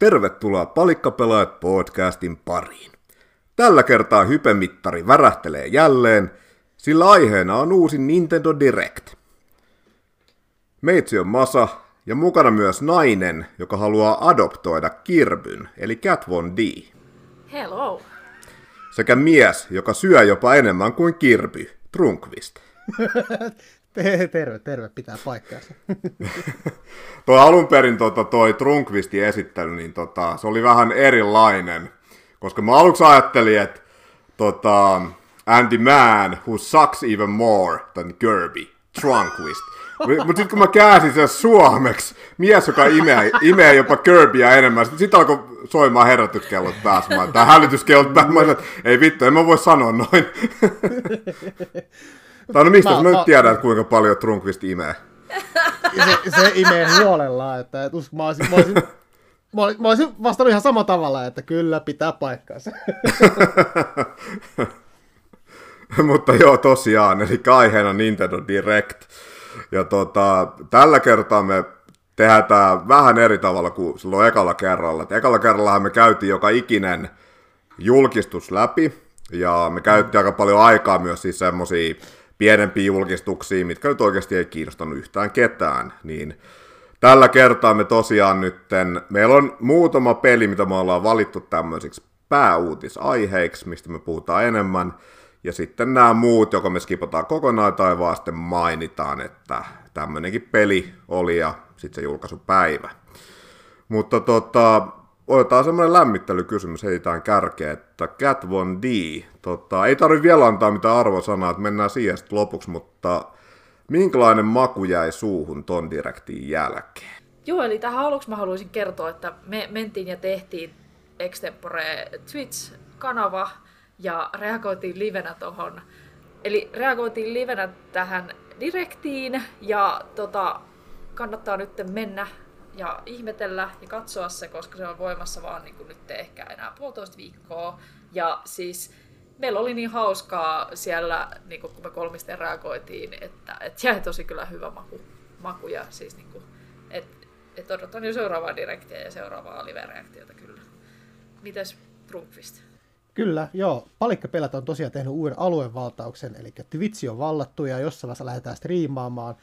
Tervetuloa Palikkapelaajat podcastin pariin. Tällä kertaa hypemittari värähtelee jälleen, sillä aiheena on uusi Nintendo Direct. Meitsi on Masa ja mukana myös nainen, joka haluaa adoptoida Kirbyn, eli Cat Von D. Hello. Sekä mies, joka syö jopa enemmän kuin Kirby, Trunkvist. terve, terve, pitää paikkaansa. toi alun perin tota, toi Trunkvistin esittely, niin tota, se oli vähän erilainen, koska mä aluksi ajattelin, että tota, Andy Man who sucks even more than Kirby, Trunkvist. Mutta sitten kun mä käänsin sen suomeksi, mies, joka imee, imee jopa Kirbyä enemmän, sitten sit alkoi soimaan herätyskellot päässä, tai hälytyskellot päässä, mä että ei vittu, en mä voi sanoa noin. Tai no mistä mä, mä nyt tiedän, että kuinka paljon Trunkvist imee? Se, se imee huolella, että, että usk, mä, olisin, mä, olisin, mä, olisin, mä olisin vastannut ihan samalla tavalla, että kyllä pitää paikkaansa. Mutta joo, tosiaan, eli aiheena Nintendo Direct. Ja tota, tällä kertaa me tehdään tämä vähän eri tavalla kuin silloin ekalla kerralla. Et ekalla kerralla me käytiin joka ikinen julkistus läpi, ja me käytiin aika paljon aikaa myös siis semmosia pienempiä julkistuksia, mitkä nyt oikeasti ei kiinnostanut yhtään ketään, niin tällä kertaa me tosiaan nytten, meillä on muutama peli, mitä me ollaan valittu tämmöisiksi pääuutisaiheiksi, mistä me puhutaan enemmän, ja sitten nämä muut, joko me skipataan kokonaan tai vaan sitten mainitaan, että tämmöinenkin peli oli ja sitten se julkaisupäivä. Mutta tota, otetaan semmoinen lämmittelykysymys, heitään kärkeä, että Cat Von D, tota, ei tarvi vielä antaa mitään arvosanaa, että mennään siihen sitten lopuksi, mutta minkälainen maku jäi suuhun ton direktiin jälkeen? Joo, eli tähän aluksi mä haluaisin kertoa, että me mentiin ja tehtiin Extempore Twitch-kanava ja reagoitiin livenä tohon. Eli reagoitiin livenä tähän direktiin ja tota, kannattaa nyt mennä ja ihmetellä ja katsoa se, koska se on voimassa vaan niin kuin nyt ehkä enää puolitoista viikkoa. Ja siis meillä oli niin hauskaa siellä, niin kuin kun me kolmisten reagoitiin, että, että jäi tosi kyllä hyvä maku, maku ja siis niin kuin, et, et odotan jo seuraavaa direktiä ja seuraavaa live-reaktiota kyllä. Mites Trumpfist? Kyllä, joo. Palikkapelät on tosiaan tehnyt uuden aluevaltauksen, eli Twitch on vallattu ja jossain vaiheessa lähdetään striimaamaan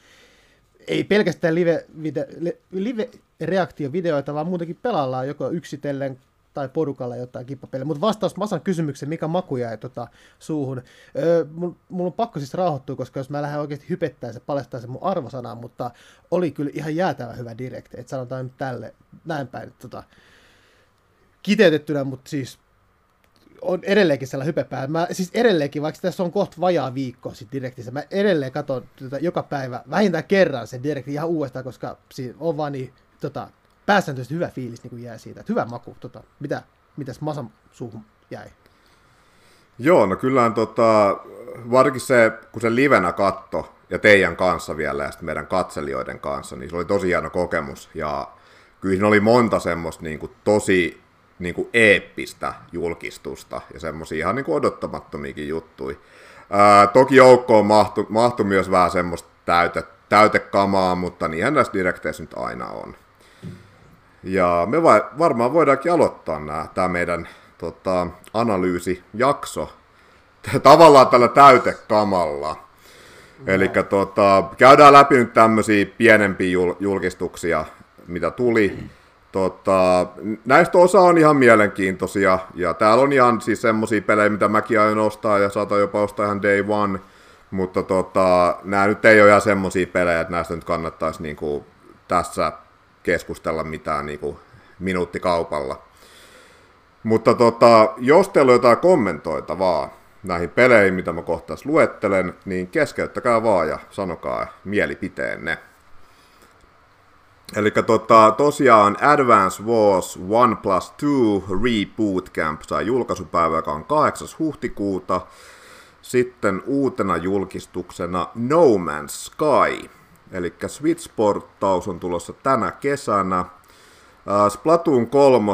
ei pelkästään live-reaktiovideoita, live, live vaan muutenkin pelaillaan joko yksitellen tai porukalla jotain kippapeliä. Mutta vastaus Masan kysymykseen, mikä maku jäi tota, suuhun. Öö, mulla on pakko siis rauhoittua, koska jos mä lähden oikeasti hypettämään se, paljastaa se mun arvosanaa, mutta oli kyllä ihan jäätävä hyvä direct. Että sanotaan nyt tälle, näin päin, tota, kiteytettynä, mutta siis on edelleenkin sellainen hypepää. Mä siis edelleenkin, vaikka tässä on kohta vajaa viikko sitten direktissä, mä edelleen katson tota, joka päivä vähintään kerran sen direkti ihan uudestaan, koska siinä on vaan niin tota, pääsääntöisesti hyvä fiilis niin jää siitä. Että hyvä maku. Tota, mitä, mitäs Masan suuhun jäi? Joo, no kyllähän tota, varsinkin se, kun se livenä katto ja teidän kanssa vielä ja meidän katselijoiden kanssa, niin se oli tosi hieno kokemus. Ja kyllä siinä oli monta semmoista niin kuin, tosi niin kuin eeppistä julkistusta ja semmoisia ihan niin kuin odottamattomiakin juttuja. Ää, toki joukkoon mahtui, mahtui myös vähän semmoista täyte, täytekamaa, mutta niinhän näissä direkteissä nyt aina on. Ja me vai, varmaan voidaankin aloittaa tämä meidän tota, analyysijakso tavallaan tällä täytekamalla. No. Eli tota, käydään läpi nyt tämmöisiä pienempiä julkistuksia, mitä tuli. Tota, näistä osa on ihan mielenkiintoisia, ja täällä on ihan siis semmosia pelejä, mitä mäkin aion ostaa, ja saatan jopa ostaa ihan day one, mutta tota, nämä nyt ei ole ihan semmosia pelejä, että näistä nyt kannattaisi niinku tässä keskustella mitään niinku minuuttikaupalla. Mutta tota, jos teillä on jotain kommentoitavaa näihin peleihin, mitä mä kohtaisi luettelen, niin keskeyttäkää vaan ja sanokaa mielipiteenne. Eli tota, tosiaan Advance Wars 1 plus 2 Reboot Camp sai julkaisupäivä, joka on 8. huhtikuuta. Sitten uutena julkistuksena No Man's Sky, eli Switch-porttaus on tulossa tänä kesänä. Uh, Splatoon 3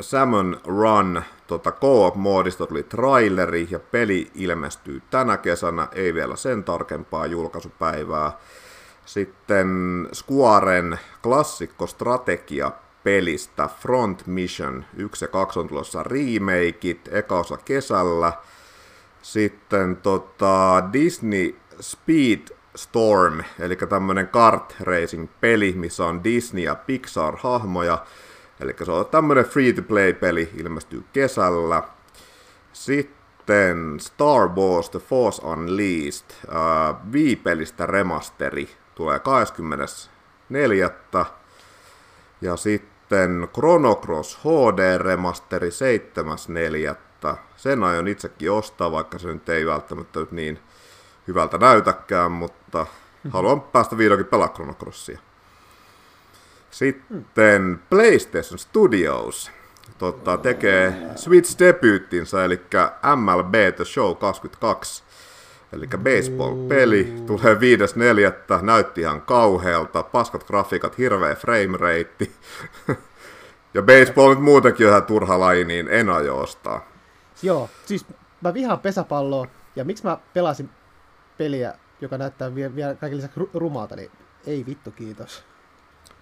Salmon Run tota, co-op-moodista tuli traileri ja peli ilmestyy tänä kesänä, ei vielä sen tarkempaa julkaisupäivää. Sitten Squaren klassikko pelistä Front Mission 1 ja 2 on tulossa remakeit, eka osa kesällä. Sitten tota, Disney Speed Storm, eli tämmönen kart racing peli, missä on Disney ja Pixar hahmoja. Eli se on tämmönen free-to-play peli, ilmestyy kesällä. Sitten Star Wars The Force Unleashed, uh, Wii-pelistä remasteri, tulee 24. Ja sitten Chrono Cross HD remasteri 7.4. Sen aion itsekin ostaa, vaikka se nyt ei välttämättä nyt niin hyvältä näytäkään, mutta mm-hmm. haluan päästä vihdoinkin pelaa Chrono Crossia. Sitten PlayStation Studios tota, tekee Switch-debyyttinsä, eli MLB The Show 22. Eli baseball-peli tulee 5.4. Näytti ihan kauhealta, paskat grafiikat, hirveä frame rate. ja baseball nyt muutenkin on ihan turha laji, niin en aio ostaa. Joo, siis mä vihaan pesäpalloa, ja miksi mä pelasin peliä, joka näyttää vielä, vielä kaikille lisäksi rumalta, niin ei vittu kiitos.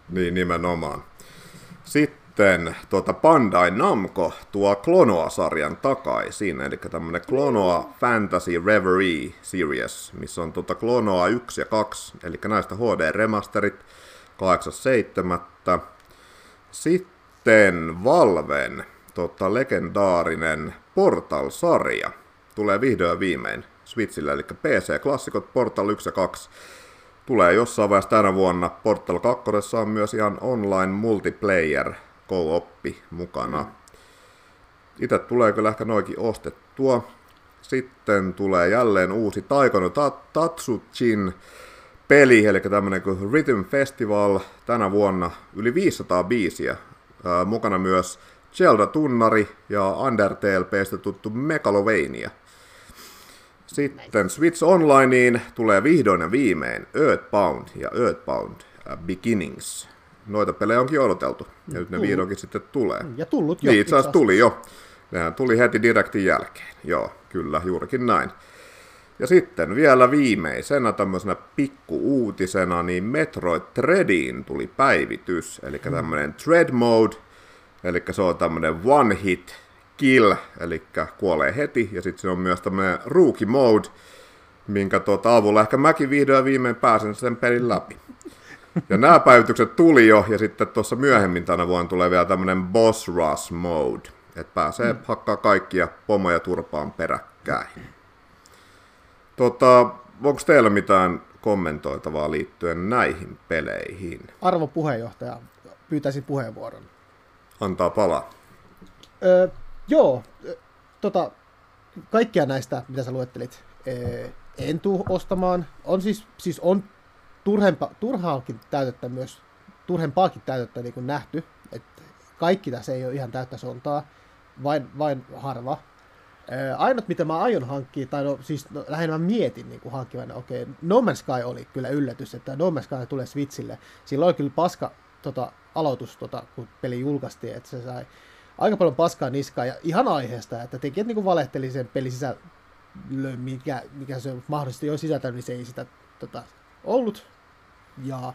Niin, nimenomaan. Sitten tuota Bandai Namco tuo Klonoa-sarjan takaisin, eli tämmönen Klonoa Fantasy Reverie Series, missä on tuota Klonoa 1 ja 2, eli näistä HD-remasterit 8.7. Sitten Valven tota, legendaarinen Portal-sarja tulee vihdoin viimein Switchille, eli PC-klassikot Portal 1 ja 2 tulee jossain vaiheessa tänä vuonna. Portal 2 on myös ihan online multiplayer co-oppi mukana. Itse tulee kyllä ehkä noikin ostettua. Sitten tulee jälleen uusi Taikono Tatsujin peli, eli tämmönen kuin Rhythm Festival tänä vuonna. Yli 500 biisiä. Ää, mukana myös Zelda-tunnari ja Undertale-peistä tuttu Megalovania. Sitten Switch Onlineen tulee vihdoin ja viimein Earthbound ja Earthbound uh, Beginnings. Noita pelejä onkin odoteltu, ja nyt ne vihdoinkin sitten tulee. Ja tullut jo. Niin, itse asiassa tuli jo. Nehän tuli heti direktin jälkeen. Joo, kyllä, juurikin näin. Ja sitten vielä viimeisenä tämmöisenä pikku-uutisena, niin Metroid Dreadiin tuli päivitys, eli tämmöinen Dread Mode, eli se on tämmöinen one hit kill, eli kuolee heti, ja sitten se on myös tämmöinen rookie mode, minkä tuota avulla ehkä mäkin vihdoin viimein pääsen sen pelin läpi. Ja nämä päivitykset tuli jo, ja sitten tuossa myöhemmin tänä vuonna tulee vielä tämmöinen boss rush mode, että pääsee mm. hakkaa kaikkia pomoja turpaan peräkkäin. Tota, onko teillä mitään kommentoitavaa liittyen näihin peleihin? Arvo puheenjohtaja, pyytäisin puheenvuoron. Antaa palaa. Öö, Joo, tota, kaikkia näistä, mitä sä luettelit, en tuu ostamaan. On siis, siis on turhempa, turhaakin täytettä myös, turhempaakin täytettä niin kuin nähty. että kaikki tässä ei ole ihan täyttä sontaa, vain, vain harva. Ainut, mitä mä aion hankkia, tai no, siis no, lähinnä mä mietin niin hankkivana, okei, okay, No Man's Sky oli kyllä yllätys, että No Man's Sky tulee Switchille. Silloin oli kyllä paska tota, aloitus, tota, kun peli julkaistiin, että se sai aika paljon paskaa niskaa ja ihan aiheesta, että tekijät niin valehteli sen pelin sisällön, mikä, mikä se mahdollisesti jo sisältänyt, niin se ei sitä tota, ollut. Ja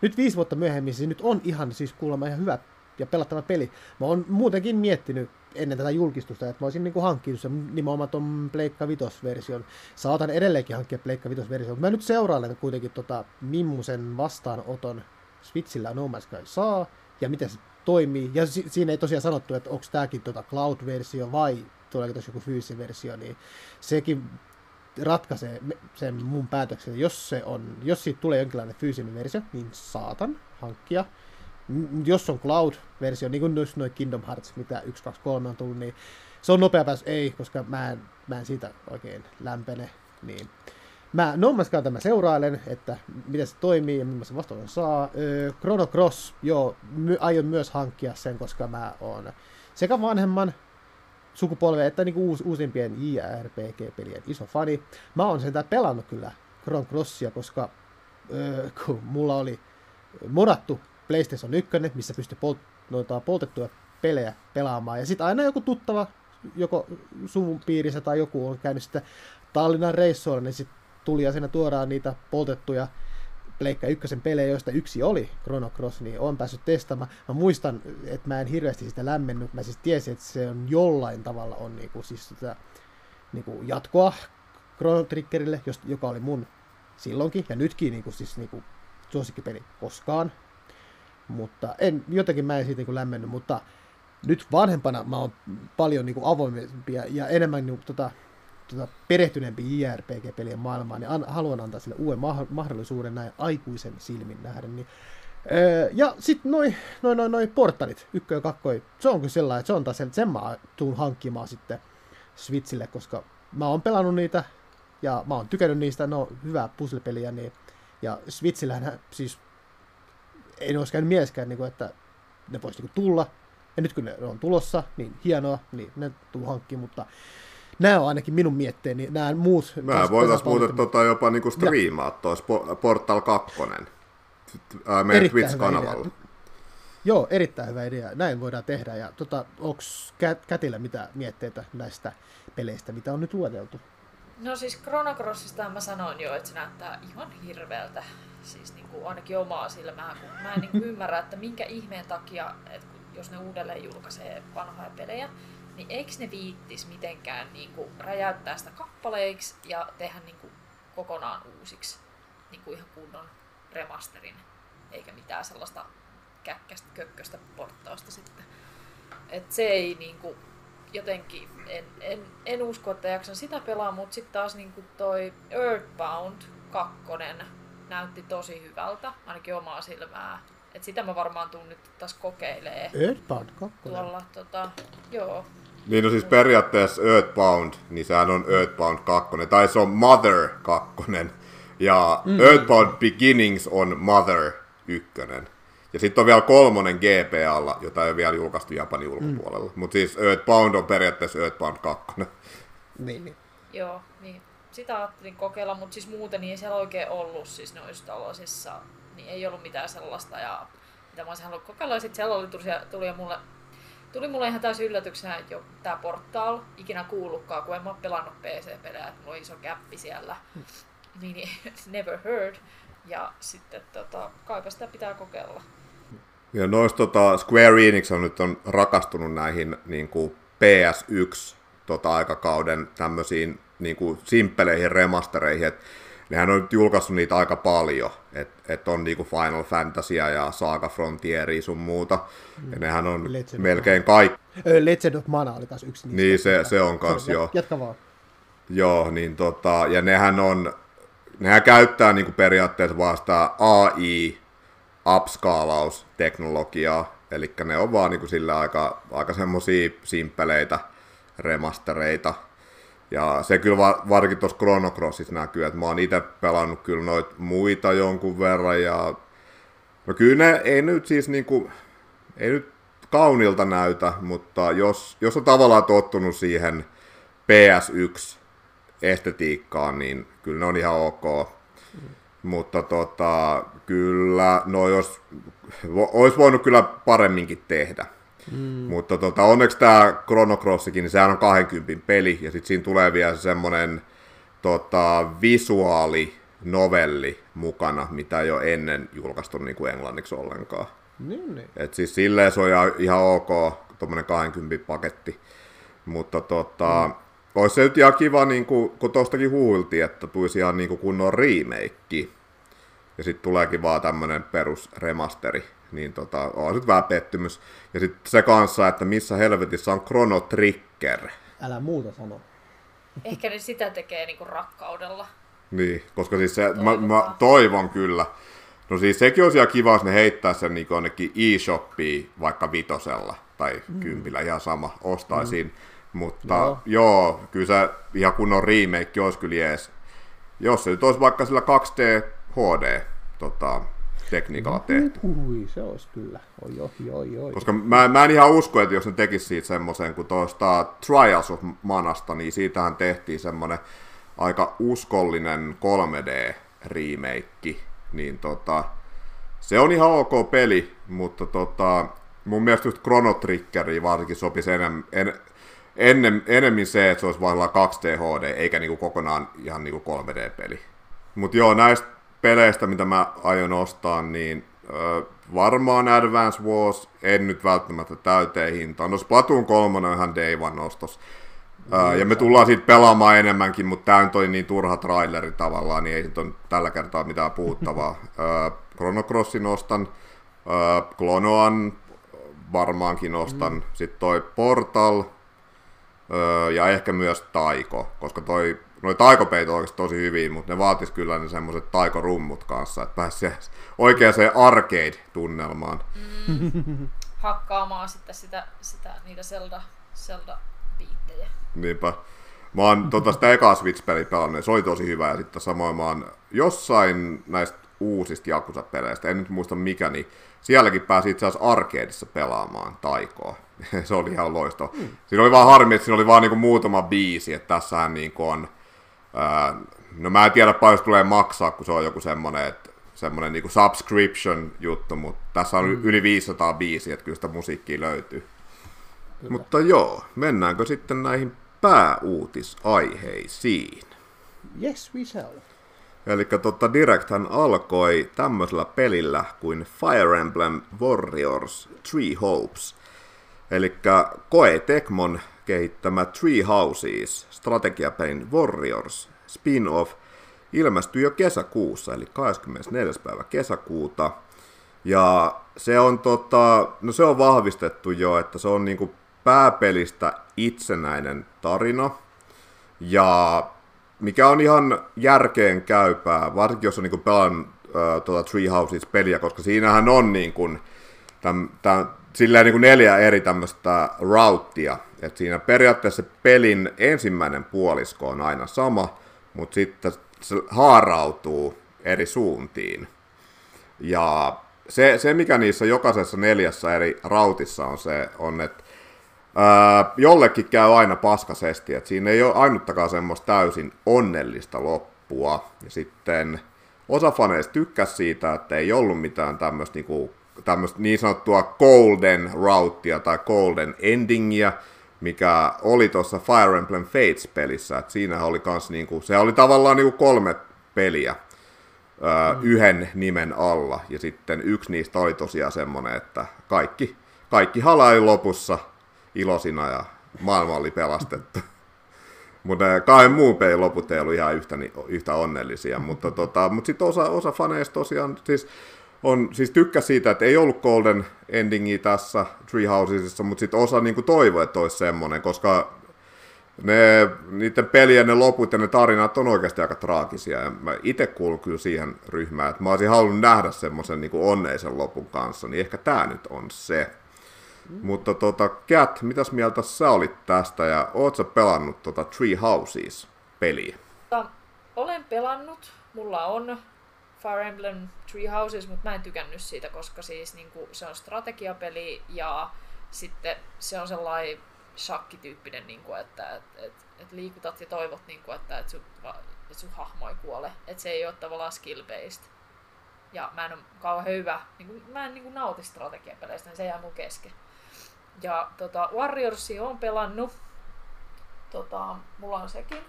nyt viisi vuotta myöhemmin se nyt on ihan siis kuulemma ihan hyvä ja pelattava peli. Mä oon muutenkin miettinyt ennen tätä julkistusta, että mä olisin niin hankkinut sen nimenomaan ton Pleikka Vitos-version. Saatan edelleenkin hankkia Pleikka Vitos-version, mä nyt seurailen kuitenkin tota, mimmusen vastaanoton Switchillä No Man's Sky saa, ja miten se toimii. Ja si- siinä ei tosiaan sanottu, että onko tämäkin tota cloud-versio vai tuleeko tuossa joku fyysinen versio, niin sekin ratkaisee sen mun päätöksen. Jos, se on, jos siitä tulee jonkinlainen fyysinen versio, niin saatan hankkia. Jos on cloud-versio, niin kuin noin Kingdom Hearts, mitä 1, 2, 3 on tullut, niin se on nopea pääs ei, koska mä en, mä en siitä oikein lämpene. Niin Mä No Man's mä seurailen, että miten se toimii ja millaisen vastauksen saa. Öö, Chrono Cross, joo, my, aion myös hankkia sen, koska mä oon sekä vanhemman sukupolven että niinku uus, uusimpien JRPG-pelien iso fani. Mä oon sen pelannut kyllä Chrono Crossia, koska öö, kun mulla oli modattu PlayStation 1, missä pystyi polt, noita poltettuja pelejä pelaamaan. Ja sitten aina joku tuttava, joko suvun piirissä tai joku on käynyt sitä Tallinnan reissuilla, niin sitten tuli ja siinä tuodaan niitä poltettuja Pleikka ykkösen pelejä, joista yksi oli Chrono Cross, niin on päässyt testaamaan. Mä muistan, että mä en hirveästi sitä lämmennyt. Mä siis tiesin, että se on jollain tavalla on niinku, siis sitä, niinku jatkoa Chrono Triggerille, joka oli mun silloinkin ja nytkin niinku, siis niinku, suosikkipeli koskaan. Mutta en, jotenkin mä en siitä niinku lämmennyt, mutta nyt vanhempana mä oon paljon niinku avoimempi ja, ja enemmän niinku, tota, tota, perehtyneempi JRPG-pelien maailmaan, niin an, haluan antaa sille uuden ma- mahdollisuuden näin aikuisen silmin nähdä. Niin, öö, ja sitten noin noi, noi, noi portalit, ykköä ja kakkoi, se on kyllä sellainen, että se on taas että sen mä tuun hankkimaan sitten Switchille, koska mä oon pelannut niitä ja mä oon tykännyt niistä, no hyvää puzzle-peliä, niin, ja Switchillähän siis ei olisi käynyt mieleskään, niin kuin, että ne voisi niin tulla, ja nyt kun ne on tulossa, niin hienoa, niin ne tuu hankkimaan, mutta nämä on ainakin minun mietteeni, nämä muut... Mä voitaisiin muuten tota jopa niinku striimaa tuossa Portal 2 meidän Twitch-kanavalla. Joo, erittäin hyvä idea. Näin voidaan tehdä. Ja tota, onko Kätillä mitä mietteitä näistä peleistä, mitä on nyt luoteltu? No siis Chrono Crossista mä sanoin jo, että se näyttää ihan hirveältä. Siis niin kuin ainakin omaa silmää, kun mä en niin ymmärrä, että minkä ihmeen takia, että jos ne uudelleen julkaisee vanhoja pelejä, niin eikö ne viittis mitenkään niin kuin räjäyttää sitä kappaleiksi ja tehdä niin kuin kokonaan uusiksi niin kuin ihan kunnon remasterin, eikä mitään sellaista käkkästä, kökköstä porttausta sitten. Et se ei niin kuin, jotenkin, en, en, en usko, että jaksan sitä pelaa, mutta sitten taas niin kuin toi Earthbound 2 näytti tosi hyvältä, ainakin omaa silmää. Et sitä mä varmaan tuun nyt taas kokeilee. Earthbound 2? Tuolla, tota, joo, niin no siis periaatteessa Earthbound, niin sehän on Earthbound 2, tai se on Mother 2, ja mm. Earthbound Beginnings on Mother 1. Ja sitten on vielä kolmonen GPAlla, jota ei ole vielä julkaistu Japanin mm. ulkopuolella. Mm. Mutta siis Earthbound on periaatteessa Earthbound 2. Niin, niin. Joo, niin. Sitä ajattelin kokeilla, mutta siis muuten niin ei siellä oikein ollut siis noissa tällaisissa, niin ei ollut mitään sellaista. Ja mitä mä olisin halunnut kokeilla, ja sitten siellä oli, tuli, tuli mulle tuli mulle ihan täysin yllätyksenä jo tämä Portal, ikinä kuullutkaan, kun en mä ole pelannut PC-pelejä, että mulla on iso käppi siellä. Niin, never heard. Ja sitten tota, kaipa sitä pitää kokeilla. Ja noista tota, Square Enix on nyt on rakastunut näihin niin kuin PS1 tota, aikakauden tämmöisiin niin kuin simppeleihin remastereihin, että nehän on nyt julkaissut niitä aika paljon, että et on niinku Final Fantasia ja Saga Frontieria sun muuta, mm. ja nehän on Legend melkein kaikki. Legend of Mana oli taas yksi niistä. Niin, se, se on kans joo. Jatka vaan. Joo, niin tota, ja nehän on, nehän käyttää niinku periaatteessa vaan sitä AI upscalausteknologiaa, eli ne on vaan niinku sillä aika, aika semmosia simppeleitä remastereita, ja se kyllä var, varsinkin tuossa Chrono Crossissa näkyy, että mä oon itse pelannut kyllä noita muita jonkun verran ja no kyllä ne ei nyt siis niinku, ei nyt kaunilta näytä, mutta jos, jos on tavallaan tottunut siihen PS1 estetiikkaan, niin kyllä ne on ihan ok. Mm. Mutta tota, kyllä, no jos, olisi voinut kyllä paremminkin tehdä. Mm. Mutta tota, onneksi tämä Chrono Crossikin, niin sehän on 20 peli, ja sitten siinä tulee vielä semmoinen tota, visuaali novelli mukana, mitä ei ole ennen julkaistu niin kuin englanniksi ollenkaan. Niin, niin. Et siis silleen se on ihan ok, tuommoinen 20 paketti. Mutta tota, mm. olisi se nyt ihan kiva, niin kuin, kun tuostakin huultiin, että tulisi ihan niin kuin kunnon remake. Ja sitten tuleekin vaan tämmöinen perus remasteri niin tota, on nyt vähän pettymys. Ja sitten se kanssa, että missä helvetissä on Chrono Trigger. Älä muuta sano. Ehkä ne sitä tekee niinku rakkaudella. Niin, koska siis se, mä, mä, toivon kyllä. No siis sekin olisi ihan kiva, jos ne heittää sen niin jonnekin e-shoppiin vaikka vitosella tai mm. kympillä, ihan sama, ostaisin. Mm. Mutta joo. joo, kyllä se ihan kunnon remake olisi kyllä jees. Jos se nyt olisi vaikka sillä 2D HD tota, tekniikalla tehty. Ui, se olisi kyllä. Oi, oi, oi, oi. Koska mä, mä en ihan usko, että jos ne tekisi siitä semmoisen kuin tuosta Trials of Manasta, niin siitähän tehtiin semmoinen aika uskollinen 3D-remake. Niin tota, se on ihan ok peli, mutta tota, mun mielestä just Chrono Triggeri varsinkin sopisi enem, en, ennen, enemmän se, että se olisi vain 2D HD, eikä niinku kokonaan ihan niinku 3D-peli. Mutta joo, näistä peleistä, mitä mä aion ostaa, niin ö, varmaan Advance Wars, en nyt välttämättä täyteen hintaan. No Splatoon 3 on ihan Day One ostos. Mm, ja me tullaan siitä pelaamaan enemmänkin, mutta tämä nyt oli niin turha traileri tavallaan, niin ei sit ole tällä kertaa mitään puhuttavaa. Chrono Crossin ostan, Klonoan varmaankin ostan, mm. sitten toi Portal ja ehkä myös Taiko, koska toi Noi taikopeit on oikeasti tosi hyviä, mutta ne vaatis kyllä ne semmoiset taikorummut kanssa, että pääsi oikeaan arcade-tunnelmaan. Mm, hakkaamaan sitten sitä, sitä, niitä Zelda, Zelda biittejä. Niinpä. Mä oon tota sitä ekaa Switch-peliä pelannut, se oli tosi hyvä, ja sitten samoin mä oon jossain näistä uusista Yakuza-peleistä, en nyt muista mikä, niin sielläkin pääsi itse asiassa arcadeissa pelaamaan taikoa. se oli ihan loisto. Mm. Siinä oli vaan harmi, että siinä oli vaan niinku muutama biisi, että tässähän niinku on Ää, no mä en tiedä paljon tulee maksaa, kun se on joku semmoinen, että semmoinen niinku subscription juttu, mutta tässä on mm. yli 500 biisiä, että kyllä sitä musiikkia löytyy. Kyllä. Mutta joo, mennäänkö sitten näihin pääuutisaiheisiin? Yes, we shall. Eli tota, Directhän alkoi tämmöisellä pelillä kuin Fire Emblem Warriors Three Hopes. Eli Koei Tekmon kehittämä Tree Houses, strategiapelin Warriors spin-off, ilmestyi jo kesäkuussa, eli 24. päivä kesäkuuta. Ja se on, tota, no se on vahvistettu jo, että se on niinku pääpelistä itsenäinen tarina. Ja mikä on ihan järkeen käypää, varsinkin jos on niinku pelannut äh, tuota Tree Houses peliä, koska siinähän on niinku, täm, täm, silleen niin kuin neljä eri tämmöistä routia. Että siinä periaatteessa pelin ensimmäinen puolisko on aina sama, mutta sitten se haarautuu eri suuntiin. Ja se, se, mikä niissä jokaisessa neljässä eri rautissa on se, on, että ää, jollekin käy aina paskasesti, että siinä ei ole ainuttakaan semmoista täysin onnellista loppua. Ja sitten osa faneista tykkäsi siitä, että ei ollut mitään tämmöistä niinku tämmöistä niin sanottua golden routea tai golden endingia, mikä oli tuossa Fire Emblem Fates-pelissä, että siinä oli kans niinku, se oli tavallaan niinku kolme peliä öö, mm. yhden nimen alla, ja sitten yksi niistä oli tosiaan semmonen, että kaikki, kaikki halai lopussa ilosina ja maailma oli pelastettu. Mutta kahden muun pelin loput ei ollut ihan yhtä, yhtä onnellisia, mutta, tota, mutta sitten osa, osa faneista tosiaan, siis on, siis tykkäs siitä, että ei ollut golden endingi tässä Treehousesissa, mutta sitten osa niin toivoi, että olisi semmoinen, koska ne, niiden pelien ne loput ja ne tarinat on oikeasti aika traagisia. Ja mä itse kuulun kyllä siihen ryhmään, että mä olisin halunnut nähdä semmoisen niin onneisen lopun kanssa, niin ehkä tämä nyt on se. Mm. Mutta tota, Cat, mitäs mieltä sä olit tästä ja oot sä pelannut tota Tree Houses-peliä? Olen pelannut. Mulla on Fire Emblem Three Houses, mutta mä en tykännyt siitä, koska siis niin kuin, se on strategiapeli ja sitten se on sellainen shakkityyppinen, kuin, että et, et, et liikutat ja toivot, kuin, että et sun, et sun hahmo ei kuole. Että se ei ole tavallaan skill-based. Ja mä en ole kauhean hyvä, niin kuin, mä en niin kuin, nauti strategiapeleistä, niin se jää mun kesken. Ja tota, Warriorsia on pelannut. Tota, mulla on sekin.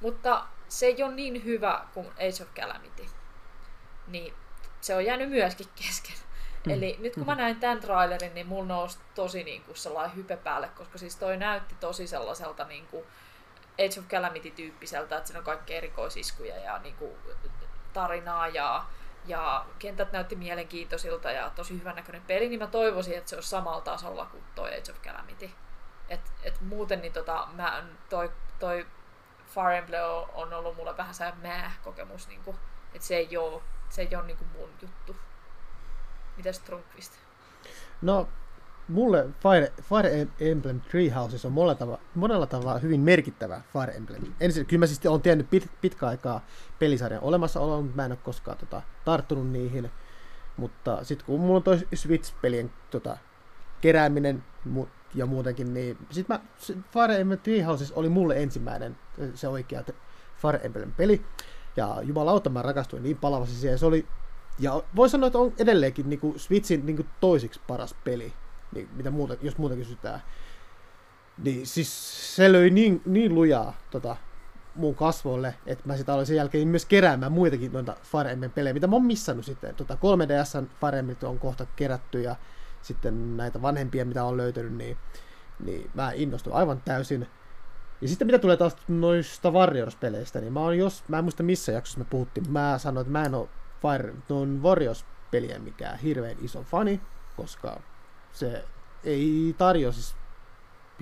Mutta se ei ole niin hyvä kuin Age of Calamity niin se on jäänyt myöskin kesken. Mm. Eli nyt kun mä mm. näin tämän trailerin, niin mulla nousi tosi niin kuin sellainen hype päälle, koska siis toi näytti tosi sellaiselta niin kuin Age of Calamity-tyyppiseltä, että siinä on kaikki erikoisiskuja ja niin kuin tarinaa ja, ja kentät näytti mielenkiintoisilta ja tosi hyvän näköinen peli, niin mä toivoisin, että se olisi samalla tasolla kuin toi Age of Calamity. Et, et muuten niin tota, mä, toi, toi Fire Emblem on ollut mulle vähän se kokemus, niin kuin, että se ei ole se ei ole niin kuin mun juttu. Mitäs Trunkvist? No, mulle Fire, Fire Emblem Treehouses on monella tavalla, monella tavalla hyvin merkittävä Fire Emblem. Ensin, kyllä mä siis olen tiennyt pit, pitkä aikaa pelisarjan olemassaoloa, mutta mä en ole koskaan tota, tarttunut niihin. Mutta sitten kun mulla on toi Switch-pelien tota, kerääminen mu- ja muutenkin, niin sit mä, Fire Emblem Treehouses oli mulle ensimmäinen se oikea Fire Emblem-peli. Ja jumalauta mä rakastuin niin palavasti siihen. Se oli, ja voi sanoa, että on edelleenkin niin kuin Switchin niin kuin toisiksi paras peli, niin, mitä muuta, jos muuta kysytään. Niin siis se löi niin, niin lujaa tota, mun kasvoille, että mä sitä aloin sen jälkeen myös keräämään muitakin noita Fire Emblem pelejä, mitä mä oon missannut sitten. Tota 3DSn Fire Emblem on kohta kerätty ja sitten näitä vanhempia, mitä on löytynyt, niin, niin mä innostuin aivan täysin. Ja sitten mitä tulee taas noista Warriors-peleistä, niin mä oon jos, mä en muista missä jaksossa me puhuttiin, mä sanoin, että mä en oo Fire, tuon Warriors-pelien mikään hirveän iso fani, koska se ei tarjoa siis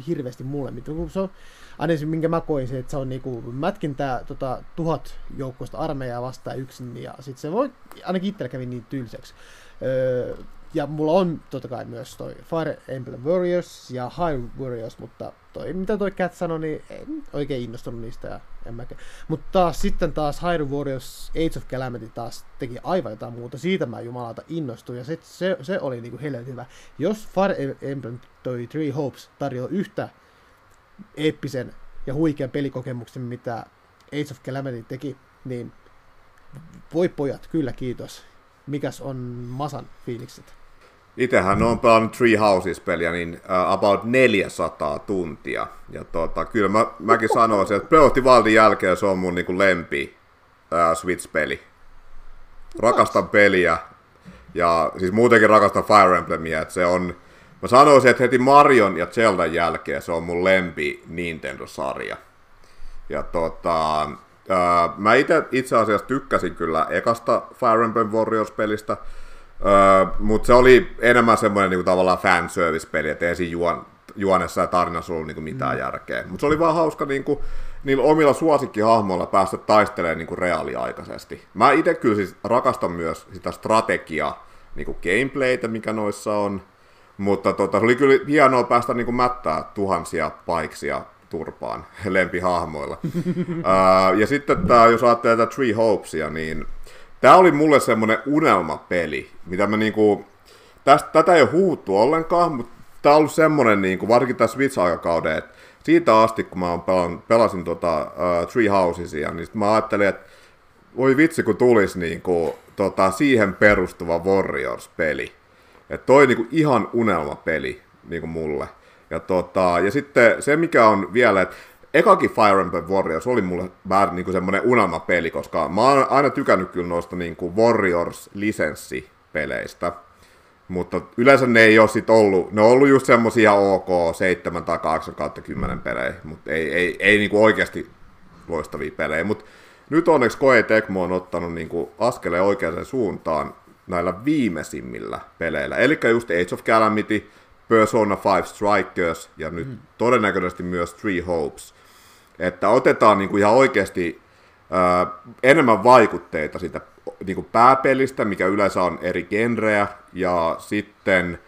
hirveästi mulle mitään. Se on, aina se, minkä mä koin se, että se on niinku mätkintää tota, tuhat joukkoista armeijaa vastaan yksin, ja sit se voi, ainakin itsellä kävi niin tylsäksi. Öö, ja mulla on totta kai myös toi Fire Emblem Warriors ja Hyrule Warriors, mutta toi, mitä toi Cat sanoi, niin en oikein innostunut niistä. Ja en mäkään. Mutta taas sitten taas Hyrule Warriors Age of Calamity taas teki aivan jotain muuta. Siitä mä jumalata innostuin ja se, se, se oli niinku helvetin hyvä. Jos Fire Emblem toi Three Hopes tarjoaa yhtä eeppisen ja huikean pelikokemuksen, mitä Age of Calamity teki, niin voi pojat, kyllä kiitos. Mikäs on Masan fiilikset? Itsehän on pelannut Three Houses-peliä niin uh, about 400 tuntia. Ja tota, kyllä mä, mäkin sanoisin, että Breath Wildin jälkeen se on mun niin kuin lempi uh, Switch-peli. Rakastan peliä ja siis muutenkin rakastan Fire Emblemia, että se on, mä sanoisin, että heti Marion ja Zeldan jälkeen se on mun lempi Nintendo-sarja. Ja tota, uh, mä itse, itse asiassa tykkäsin kyllä ekasta Fire Emblem Warriors-pelistä, Öö, Mutta se oli enemmän semmoinen niinku, tavallaan fanservice-peli, että ei siinä juon, juonessa ja tarinassa ollut niinku, mitään mm. järkeä. Mutta se oli vaan hauska niinku, niillä omilla suosikkihahmoilla päästä taistelemaan niinku, reaaliaikaisesti. Mä itse kyllä siis rakastan myös sitä strategiaa, niinku gameplaytä, mikä noissa on. Mutta tota, se oli kyllä hienoa päästä niinku, mättää tuhansia paiksia turpaan lempihahmoilla. uh, ja sitten tää, jos ajattelee tätä Three Hopesia, niin Tämä oli mulle semmoinen unelmapeli, mitä mä niinku, tästä, tätä ei ole huuttu ollenkaan, mutta tämä on ollut semmoinen, niinku, varsinkin tässä Switch-aikakauden, että siitä asti, kun mä pelan, pelasin tota, uh, Three Housesia, niin mä ajattelin, että voi vitsi, kun tulisi niinku, tota, siihen perustuva Warriors-peli. Että toi niinku ihan unelmapeli niinku mulle. Ja, tota, ja sitten se, mikä on vielä, että ekakin Fire Emblem Warriors oli mulle vähän niin kuin semmoinen unelmapeli, koska mä oon aina tykännyt kyllä noista niin kuin Warriors-lisenssipeleistä. Mutta yleensä ne ei ole sit ollut, ne on ollut just semmosia OK 7 tai 8 kautta 10 pelejä, mutta ei, ei, ei niinku oikeasti loistavia pelejä. Mutta nyt onneksi Koei Tecmo on ottanut niinku askeleen oikeaan suuntaan näillä viimeisimmillä peleillä. Eli just Age of Calamity, Persona 5 Strikers ja nyt mm. todennäköisesti myös Three Hopes että otetaan niin kuin ihan oikeasti ää, enemmän vaikutteita siitä niin kuin pääpelistä, mikä yleensä on eri genrejä, ja sitten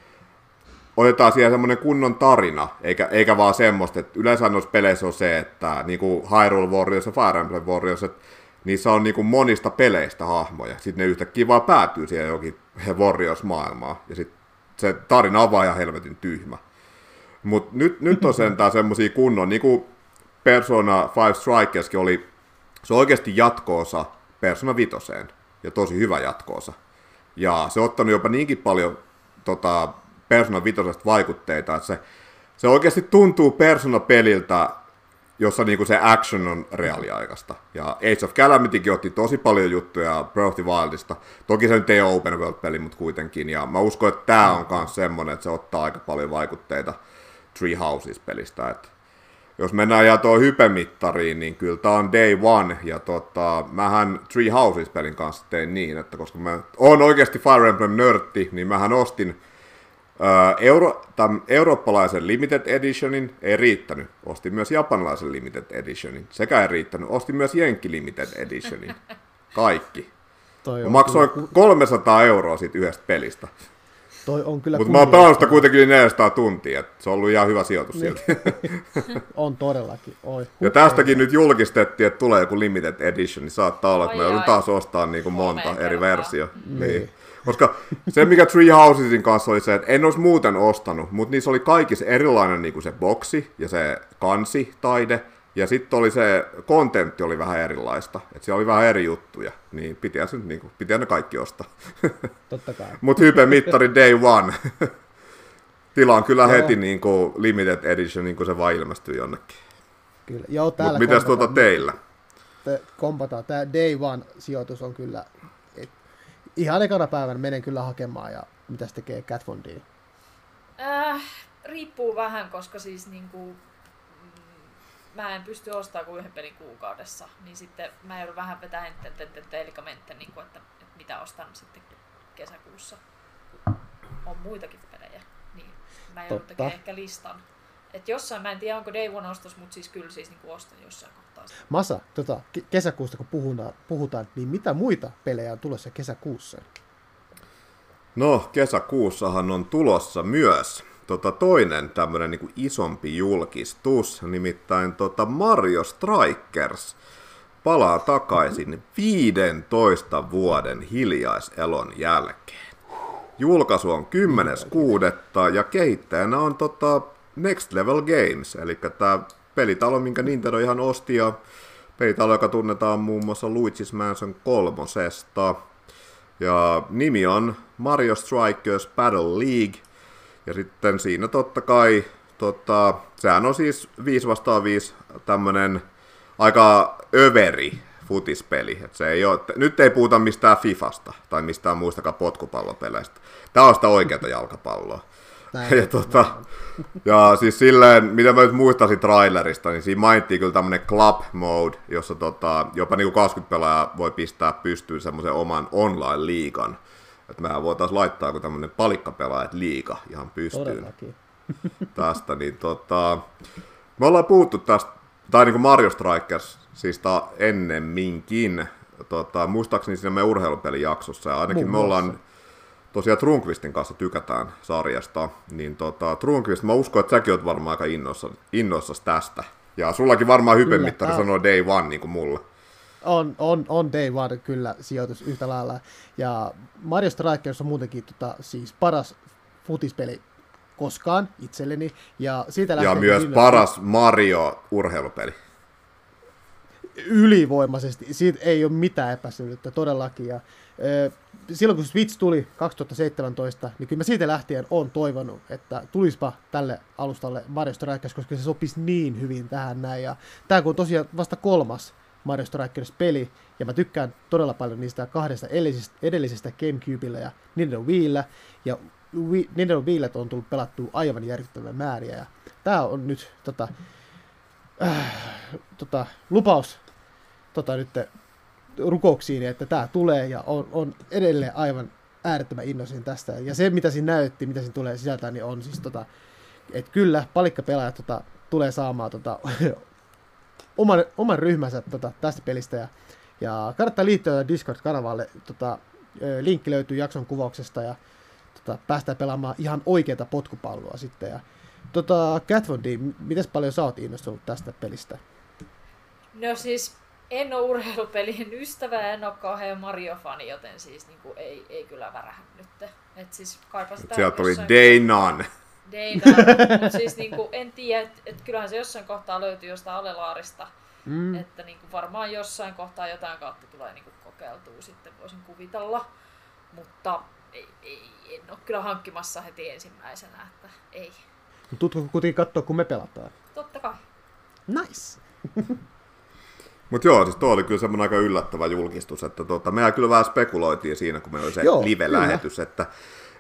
otetaan siihen semmoinen kunnon tarina, eikä, eikä vaan semmoista, että yleensä noissa peleissä on se, että niin kuin Hyrule Warriors ja Fire Emblem Warriors, että niissä on niin kuin monista peleistä hahmoja, sitten ne yhtäkkiä vaan päätyy siihen jokin Warriors-maailmaan, ja sitten se tarina on vaan ihan helvetin tyhmä. Mutta nyt, nyt on sentään semmoisia kunnon, niin kuin Persona 5 Strikerskin oli, se on oikeasti jatkoosa Persona 5 ja tosi hyvä jatkoosa. Ja se on ottanut jopa niinkin paljon tota, Persona 5 vaikutteita, että se, se oikeasti tuntuu Persona-peliltä, jossa niinku se action on reaaliaikaista. Ja Age of Calamitykin otti tosi paljon juttuja Breath of the Wildista. Toki se nyt ei ole open world-peli, mutta kuitenkin. Ja mä uskon, että tämä on myös semmoinen, että se ottaa aika paljon vaikutteita Tree Houses-pelistä. Että jos mennään ja tuo hypemittariin, niin kyllä tämä on day one, ja tota, mähän Three Houses-pelin kanssa tein niin, että koska mä oon oikeasti Fire Emblem-nörtti, niin mähän ostin ää, euro, tämän eurooppalaisen Limited Editionin, ei riittänyt. Ostin myös japanilaisen Limited Editionin, sekä ei riittänyt. Ostin myös Jenkki Limited Editionin. Kaikki. Toi maksoin 300 euroa siitä yhdestä pelistä. Toi on kyllä Mutta mä oon pelannut sitä kuitenkin 400 tuntia, että se on ollut ihan hyvä sijoitus niin. silti. on todellakin, oi. Ja tästäkin nyt julkistettiin, että tulee joku limited edition, niin saattaa olla, että mä joudun taas ostamaan niin kuin monta eri versio. Niin. niin. Koska se, mikä Tree Housesin kanssa oli se, että en olisi muuten ostanut, mutta niissä oli kaikissa erilainen niin kuin se boksi ja se kansi-taide, ja sitten oli se, kontentti oli vähän erilaista, että siellä oli vähän eri juttuja, niin piti nyt niinku, piti ne kaikki ostaa. Totta kai. Mutta hype-mittari day one. Tilaan kyllä Joo. heti niinku limited edition, niin kuin se vaan ilmestyy jonnekin. Kyllä. Joo, täällä Mut mitäs tuota teillä? että kompataan. Tämä Day One-sijoitus on kyllä, et, ihan ekana päivänä menen kyllä hakemaan ja mitä se tekee Cat Von D? Äh, riippuu vähän, koska siis niinku, mm, mä en pysty ostamaan kuin yhden pelin kuukaudessa, niin sitten mä joudun vähän vetämään telkamente, niin kuin, että, että mitä ostan sitten kesäkuussa. On muitakin pelejä, niin mä joudun tekemään ehkä listan. Et jossain, mä en tiedä onko Day One ostos, mutta siis kyllä siis niin ostan jossain kohtaa. Masa, tota, ke- kesäkuusta kun puhutaan, puhutaan, niin mitä muita pelejä on tulossa kesäkuussa? No, kesäkuussahan on tulossa myös tota, toinen tämmöinen niin isompi julkistus, nimittäin tota Mario Strikers palaa takaisin 15 vuoden hiljaiselon jälkeen. Julkaisu on 10.6. ja kehittäjänä on tota Next Level Games, eli tämä pelitalo, minkä Nintendo ihan osti ja pelitalo, joka tunnetaan muun muassa Luigi's Mansion kolmosesta. Ja nimi on Mario Strikers Battle League. Ja sitten siinä totta kai, tota, sehän on siis 5 vastaan 5 tämmönen aika överi futispeli. Et se ei ole, nyt ei puhuta mistään Fifasta tai mistään muistakaan potkupallopeleistä. Tämä on sitä oikeata jalkapalloa. Näin. Ja, tota, ja siis silleen, mitä mä nyt muistaisin trailerista, niin siinä mainittiin kyllä tämmönen club mode, jossa tota, jopa niinku 20 pelaajaa voi pistää pystyyn semmoisen oman online-liigan. Että mehän voitaisiin laittaa joku tämmönen palikkapelaajat liiga ihan pystyyn Todellakin. tästä, niin tota, me ollaan puhuttu tästä, tai niin kuin Mario Strikers, siis ennemminkin, tota, muistaakseni siinä meidän urheilupelijaksossa, ja ainakin Muun me ollaan muassa. tosiaan Trunkvistin kanssa tykätään sarjasta, niin tota, Trunkvist, mä uskon, että säkin oot varmaan aika innoissa, innoissas tästä. Ja sullakin varmaan hypemittari sanoo day one, niin kuin mulla. On, on, on Day One kyllä sijoitus yhtä lailla. Ja Mario Strikers on muutenkin tota, siis paras futispeli koskaan itselleni. Ja siitä Ja myös viime- paras Mario-urheilupeli. ylivoimaisesti. Siitä ei ole mitään epäselvyyttä todellakin. Ja, ö, silloin kun Switch tuli 2017, niin kyllä mä siitä lähtien on toivonut, että tulispa tälle alustalle Mario Strikers, koska se sopisi niin hyvin tähän näin. Ja tämä kun on tosiaan vasta kolmas Mario Strikers-peli, ja mä tykkään todella paljon niistä kahdesta edellisestä, edellisestä Gamecubella ja Nintendo Wiillä, ja Wii, Nintendo Wiillä on tullut pelattua aivan järkyttäviä määriä, ja tää on nyt tota, äh, tota, lupaus tota, nyt rukouksiin, että tämä tulee ja on, on edelleen aivan äärettömän innoisin tästä. Ja se, mitä siinä näytti, mitä siinä tulee sisältää, niin on siis tota, että kyllä palikkapelaajat tota, tulee saamaan tota, oman, oman ryhmänsä tota, tästä pelistä. Ja, ja kannattaa liittyä Discord-kanavalle. Tota, linkki löytyy jakson kuvauksesta ja tota, päästään pelaamaan ihan oikeata potkupalloa sitten. Ja, tota, Cat Von D, miten paljon sä oot innostunut tästä pelistä? No siis en ole urheilupelien ystävä ja en ole kauhean Mario-fani, joten siis niin kuin, ei, ei kyllä värähä nyt. Et siis kaipa sitä Sieltä tuli jossain day none. Data, mutta siis niin kuin, en tiedä, että et kyllähän se jossain kohtaa löytyy jostain alelaarista, Mm. että niin kuin, varmaan jossain kohtaa jotain kautta tulee niin kuin, kokeiltua sitten, voisin kuvitella, mutta ei, ei, en ole kyllä hankkimassa heti ensimmäisenä, että ei. Tutko kuitenkin katsoa, kun me pelataan? Totta kai. Nice. Mutta joo, siis tuo oli kyllä semmoinen aika yllättävä julkistus, että tota, mehän kyllä vähän spekuloitiin siinä, kun meillä oli se Joo, live-lähetys, että,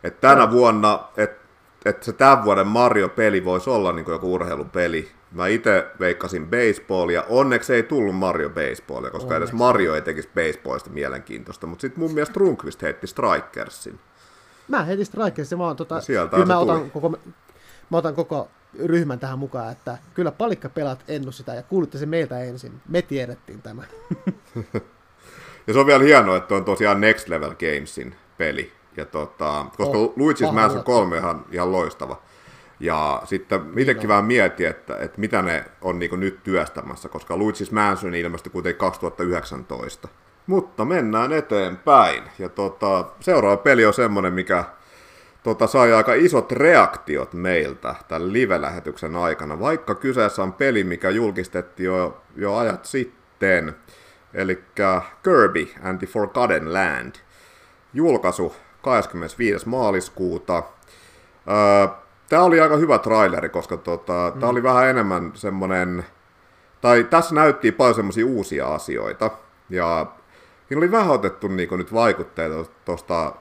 että tänä vuonna, että, että se tämän vuoden Mario-peli voisi olla niin kuin joku urheilupeli. Mä itse veikkasin baseballia, onneksi ei tullut Mario baseballia, koska Onneksi. edes Mario ei tekisi baseballista mielenkiintoista, mutta sitten mun mielestä Trunkvist heitti Strikersin. Mä heti Strikersin, mä oon tota, Ja sieltä kyllä mä tuli. otan, koko, mä otan koko ryhmän tähän mukaan, että kyllä palikkapelat ennu sitä ja kuulitte se meiltä ensin. Me tiedettiin tämä. Ja se on vielä hienoa, että on tosiaan Next Level Gamesin peli. Ja tota, koska Oh, Luigi's Mansion yllätys. 3 on ihan, ihan loistava. Ja sitten itsekin vähän mietin, että, että mitä ne on niin nyt työstämässä, koska Luigi's Mansion ilmestyi kuitenkin 2019. Mutta mennään eteenpäin. Ja tota, seuraava peli on semmonen, mikä tota, sai aika isot reaktiot meiltä tämän live-lähetyksen aikana, vaikka kyseessä on peli, mikä julkistettiin jo, jo ajat sitten. Eli Kirby and the Forgotten Land. Julkaisu 25. maaliskuuta. Öö, Tämä oli aika hyvä traileri, koska tota, mm. tämä oli vähän enemmän semmonen tai tässä näytti paljon semmoisia uusia asioita, ja siinä oli vähän otettu niin nyt vaikutteita tuosta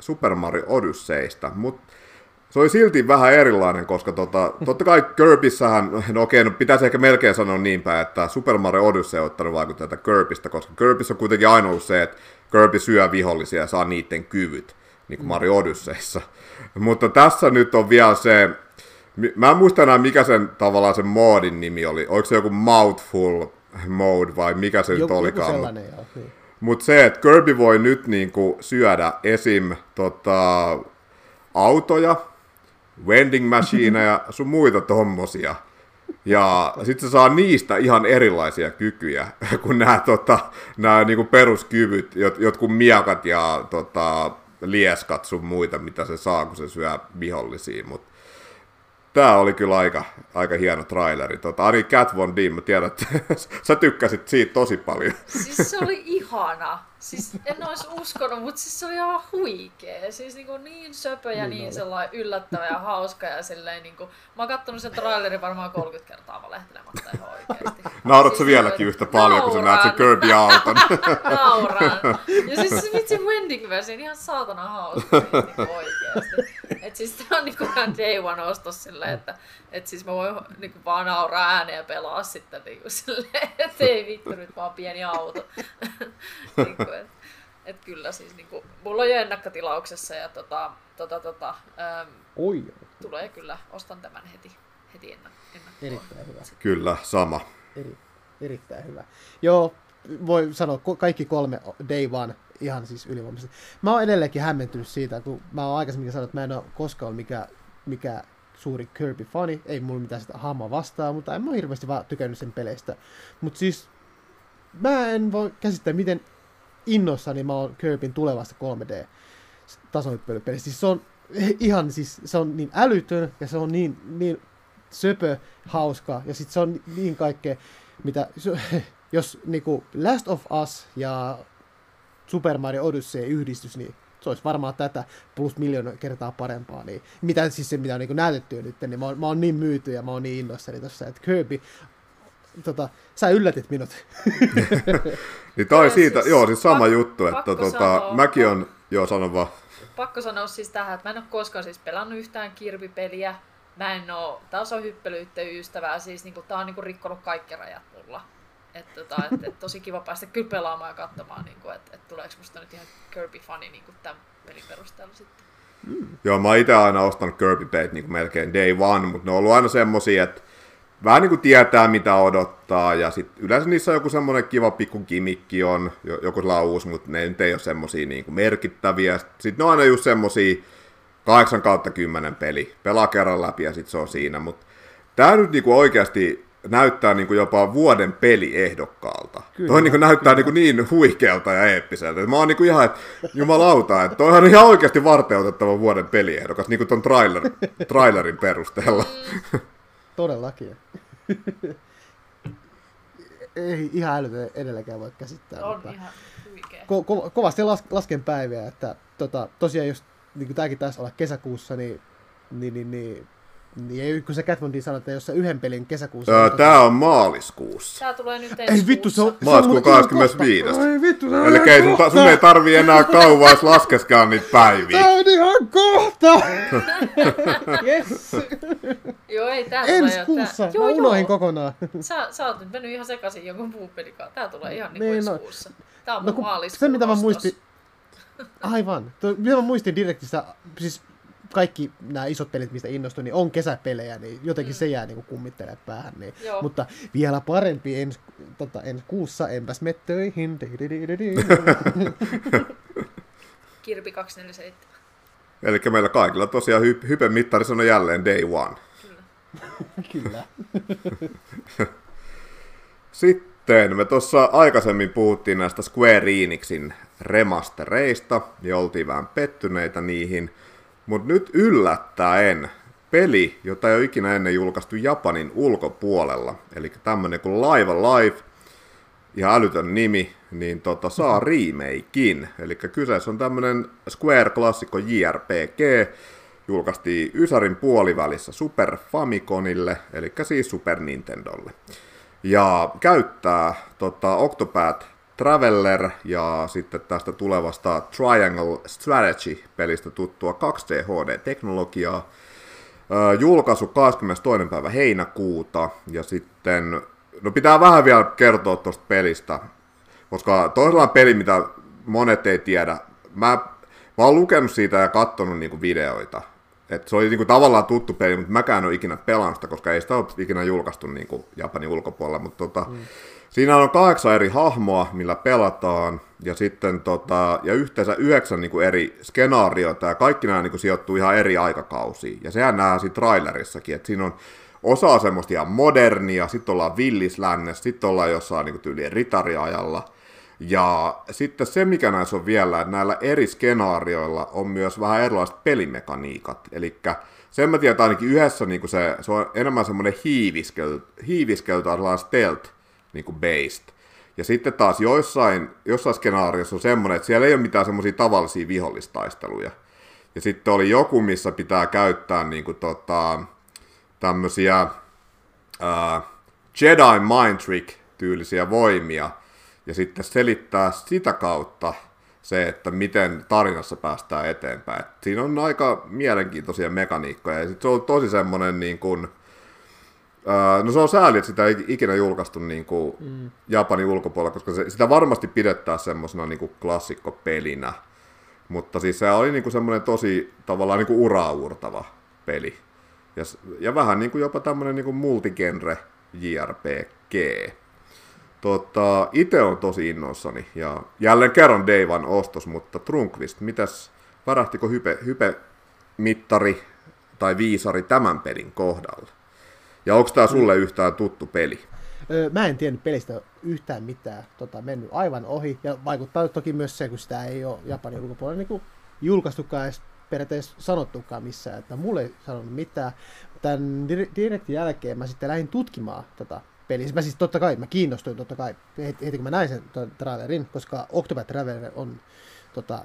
Super Mario Odysseystä, mutta se oli silti vähän erilainen, koska tota, totta kai Kirbyssähän, no okei, no pitäisi ehkä melkein sanoa niin päin, että Super Mario Odyssey on ottanut vaikutteita Kirbystä, koska Kirbyssä on kuitenkin aina ollut se, että Kirby syö vihollisia ja saa niiden kyvyt, niin kuin Mario Odysseyssa. Mutta tässä nyt on vielä se, mä en muista enää mikä sen tavallaan sen moodin nimi oli, oliko se joku Mouthful mode vai mikä se joku, nyt olikaan. Joku. Niin. Mutta se, että Kirby voi nyt niinku syödä esim. Tota, autoja, vending machineja, sun muita tommosia. Ja sitten se saa niistä ihan erilaisia kykyjä kuin nämä, tota, niinku peruskyvyt, jot, jotkut miakat ja tota, lieskat sun muita, mitä se saa, kun se syö vihollisia. Mutta Tämä oli kyllä aika, aika hieno traileri. Tota, Ani Cat Von D, mä tiedän, että sä tykkäsit siitä tosi paljon. Siis se oli ihana. Siis en olisi uskonut, mutta siis se oli ihan huikea. Siis niin, kuin niin söpö ja niin, niin sellainen yllättävä ja hauska. Ja silleen, niin kuin, mä oon kattonut sen trailerin varmaan 30 kertaa valehtelematta ihan oikeasti. Nauratko siis vieläkin yhtä paljon, nauran. kun sä näet sen Kirby-auton? Nauran. Ja siis se vitsi Wending version ihan saatana hauska niin oikeasti. Et siis tää on niinku ihan day one ostos silleen, että et siis mä voin niinku vaan nauraa ääneen ja pelaa sitten niinku silleen, että ei vittu nyt vaan pieni auto. niinku, et, et kyllä siis niinku, mulla on jo ennakkotilauksessa ja tota, tota, tota, äm, Oi. tulee kyllä, ostan tämän heti, heti ennakkoon. Erittäin hyvä. Kyllä, sama. Eri, erittäin hyvä. Joo, voi sanoa kaikki kolme day one ihan siis ylivoimaisesti. Mä oon edelleenkin hämmentynyt siitä, kun mä oon aikaisemmin sanonut, että mä en ole koskaan ollut mikä, mikä suuri Kirby-fani, ei mulla mitään sitä hamma vastaa, mutta en mä hirveästi vaan tykännyt sen peleistä. Mutta siis mä en voi käsittää, miten innossani mä oon Kirbyn tulevasta 3D tasohyppelypelistä. Siis se on ihan siis, se on niin älytön ja se on niin, niin söpö, hauska ja sitten se on niin kaikkea, mitä, jos niinku Last of Us ja Super Mario Odyssey yhdistys, niin se olisi varmaan tätä plus miljoona kertaa parempaa. Niin, mitä siis se, mitä on niin näytetty nyt, niin mä oon, mä oon niin myyty ja mä oon niin innossani tossa, että Kirby, tota, sä yllätit minut. niin toi siitä, siis, joo, siis sama pak- juttu, että tota, sanoa, mäkin on, joo sanon vaan. Pakko sanoa siis tähän, että mä en ole koskaan siis pelannut yhtään Kirby-peliä, mä en oo tasohyppelyytten ystävää, siis niinku, tää on niinku rikkonut kaikki rajat Että tota, et, et tosi kiva päästä kyllä pelaamaan ja katsomaan, niin kuin, että et tuleeko musta nyt ihan Kirby-fani niin kuin tämän pelin perusteella sitten. Mm. Joo, mä itse aina ostanut kirby pelit niin melkein day one, mutta ne on ollut aina semmosia, että vähän niin kuin tietää mitä odottaa, ja sit yleensä niissä on joku semmoinen kiva pikku kimikki on, joku laus, mutta ne nyt ei ole semmosia niin kuin merkittäviä. Sitten ne on aina just semmosia 8 kautta 10 peli, pelaa kerran läpi ja sit se on siinä, mutta tää nyt niinku oikeasti näyttää niin kuin jopa vuoden peliehdokkaalta. Kyllä, toi niin kuin näyttää niin, kuin niin huikealta ja eeppiseltä. Mä oon niin kuin ihan, että jumalauta, että toi on ihan oikeasti varteutettava vuoden peliehdokas, niin kuin ton trailer, trailerin perusteella. Todellakin. Ei ihan älytä edelläkään voi käsittää. On mutta ihan huikea. Ko- ko- kovasti las- lasken päiviä, että tota, tosiaan jos niin kuin tämäkin taisi olla kesäkuussa, niin, niin, niin, niin niin, kun se Catwondi sanoi, että jos sä yhden pelin kesäkuussa... Öö, tää on maaliskuussa. Tää tulee nyt ensi Ei vittu, se on... Maaliskuun 25. Ei vittu, se on Eli sun, ta, sun ei tarvi enää kauan laskeskaan niitä päiviä. Tää on ihan kohta! yes. joo, ei tää Ensi tulee kuussa, tää... joo, mä unohin joo. kokonaan. Sä, sä oot nyt mennyt ihan sekaisin jonkun muun pelikaan. Tää tulee ihan niin, niin ensi no. kuussa. Tää on no, maaliskuun Se mitä mä muistin... Aivan. Tuo, mitä mä muistin direktistä, siis kaikki nämä isot pelit, mistä innostuin, niin on kesäpelejä, niin jotenkin mm. se jää niin kummittelee päähän. Niin. Mutta vielä parempi ens, tota, ensi kuussa, enpäs me töihin. Kirpi 247. Eli meillä kaikilla tosiaan hy- hypen mittari on jälleen day one. Kyllä. Kyllä. Sitten me tuossa aikaisemmin puhuttiin näistä Square Enixin remastereista ja oltiin vähän pettyneitä niihin – mutta nyt yllättäen peli, jota ei ole ikinä ennen julkaistu Japanin ulkopuolella, eli tämmönen kuin Live Live, ihan älytön nimi, niin tota, saa remakein. Eli kyseessä on tämmönen Square-klassikko JRPG, julkaistiin Ysärin puolivälissä Super Famiconille, eli siis Super Nintendolle. ja käyttää tota, Octopath Traveller ja sitten tästä tulevasta Triangle Strategy-pelistä tuttua 2D HD-teknologiaa. Julkaisu 22. päivä heinäkuuta ja sitten, no pitää vähän vielä kertoa tuosta pelistä, koska toisella peli, mitä monet ei tiedä, mä, mä oon lukenut siitä ja katsonut niinku videoita, et se oli niinku tavallaan tuttu peli, mutta mäkään en ole ikinä pelannut sitä, koska ei sitä ole ikinä julkaistu niinku Japanin ulkopuolella. Mutta tota, mm. Siinä on kahdeksan eri hahmoa, millä pelataan, ja sitten tota, ja yhteensä yhdeksän niinku eri skenaarioita, ja kaikki nämä niinku sijoittuu ihan eri aikakausiin. Ja sehän nähdään siinä trailerissakin, että siinä on osa semmoista ihan modernia, sitten ollaan villislännessä, sitten ollaan jossain niinku tyyliin ritariajalla, ja sitten se, mikä näissä on vielä, että näillä eri skenaarioilla on myös vähän erilaiset pelimekaniikat. Eli sen mä tiedän, ainakin yhdessä niin se, se on enemmän semmoinen hiiviskel, hiiviskeltä stealth niin kuin based. Ja sitten taas joissain, jossain skenaariossa on semmoinen, että siellä ei ole mitään semmoisia tavallisia vihollistaisteluja. Ja sitten oli joku, missä pitää käyttää niin kuin tota, tämmöisiä uh, Jedi Mind Trick-tyylisiä voimia, ja sitten selittää sitä kautta se, että miten tarinassa päästään eteenpäin. Et siinä on aika mielenkiintoisia mekaniikkoja, ja sitten se on tosi semmoinen niin kuin, no se on sääli, että sitä ei ikinä julkaistu niin kuin mm. Japanin ulkopuolella, koska se, sitä varmasti pidetään semmoisena niin klassikkopelinä. Mutta siis se oli niin kuin semmoinen tosi tavallaan niin kuin uraurtava peli. Ja, ja vähän niin kuin jopa tämmöinen niin kuin multigenre JRPG. Tota, itse on tosi innoissani ja jälleen kerran Deivan ostos, mutta Trunkvist, mitäs, varahtiko hype, hype mittari tai viisari tämän pelin kohdalla? Ja onko tämä sulle yhtään tuttu peli? Öö, mä en tiennyt pelistä yhtään mitään, tota, mennyt aivan ohi. Ja vaikuttaa toki myös se, kun sitä ei ole Japanin ulkopuolella niin julkaistukaan edes periaatteessa sanottukaan missään, että mulle ei sanonut mitään. Tämän direktin jälkeen mä sitten lähdin tutkimaan tota peli. Mä siis totta kai, mä kiinnostuin totta kai heti, heti kun mä näin sen trailerin, koska Octopath Traveler on tota,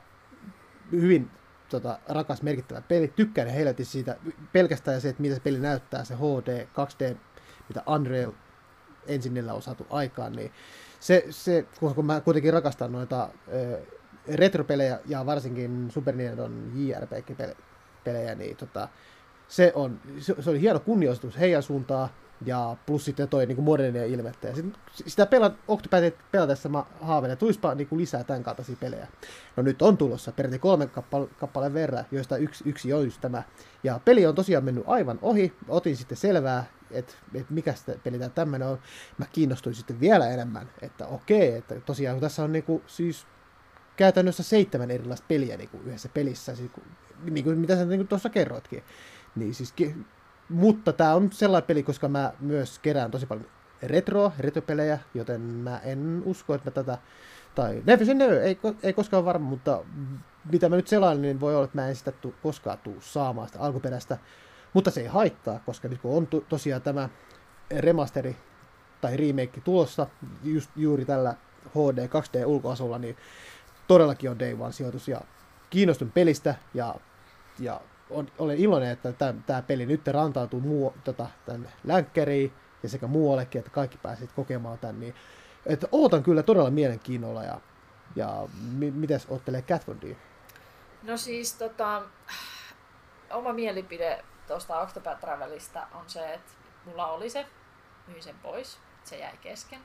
hyvin tota, rakas, merkittävä peli. Tykkään helvetin siitä pelkästään se, että mitä se peli näyttää, se HD, 2D, mitä Unreal ensinnillä on saatu aikaan, niin se, se kun mä kuitenkin rakastan noita äh, retropelejä ja varsinkin Super Nintendo JRPG-pelejä, niin tota, se, on, se, se oli hieno kunnioitus heidän suuntaan, ja plus sitten toi niin modernia ilmettä. Ja sit, sitä pelat, Octopathia pelatessa mä haaveilen, että tulispa niin lisää tämän kaltaisia pelejä. No nyt on tulossa periaatteessa kolme kappale, kappaleen verran, joista yksi, yksi on just tämä. Ja peli on tosiaan mennyt aivan ohi. Otin sitten selvää, että, että mikä sitä peli tämä tämmöinen on. Mä kiinnostuin sitten vielä enemmän, että okei, että tosiaan kun tässä on niin kuin, siis käytännössä seitsemän erilaista peliä niin kuin yhdessä pelissä, siis, niin kuin, mitä sä niin tuossa kerroitkin. Niin siis mutta tämä on sellainen peli, koska mä myös kerään tosi paljon retro, retropelejä, joten mä en usko, että mä tätä, tai never never, ei, ei koskaan varma, mutta mitä mä nyt selailin, niin voi olla, että mä en sitä tu, koskaan tuu saamaan sitä alkuperäistä, mutta se ei haittaa, koska nyt kun on to, tosiaan tämä remasteri tai remake tulossa just juuri tällä HD 2D ulkoasulla, niin todellakin on Day One sijoitus ja kiinnostun pelistä ja, ja on, olen iloinen, että tämä peli nyt rantautuu muu, tota, tämän länkkäriin ja sekä muuallekin, että kaikki pääsit kokemaan tämän. Niin, että ootan kyllä todella mielenkiinnolla ja, ja mi, mites ottelee Catfordia? No siis tota, oma mielipide tuosta Octopath Travelista on se, että mulla oli se, myin sen pois, se jäi kesken,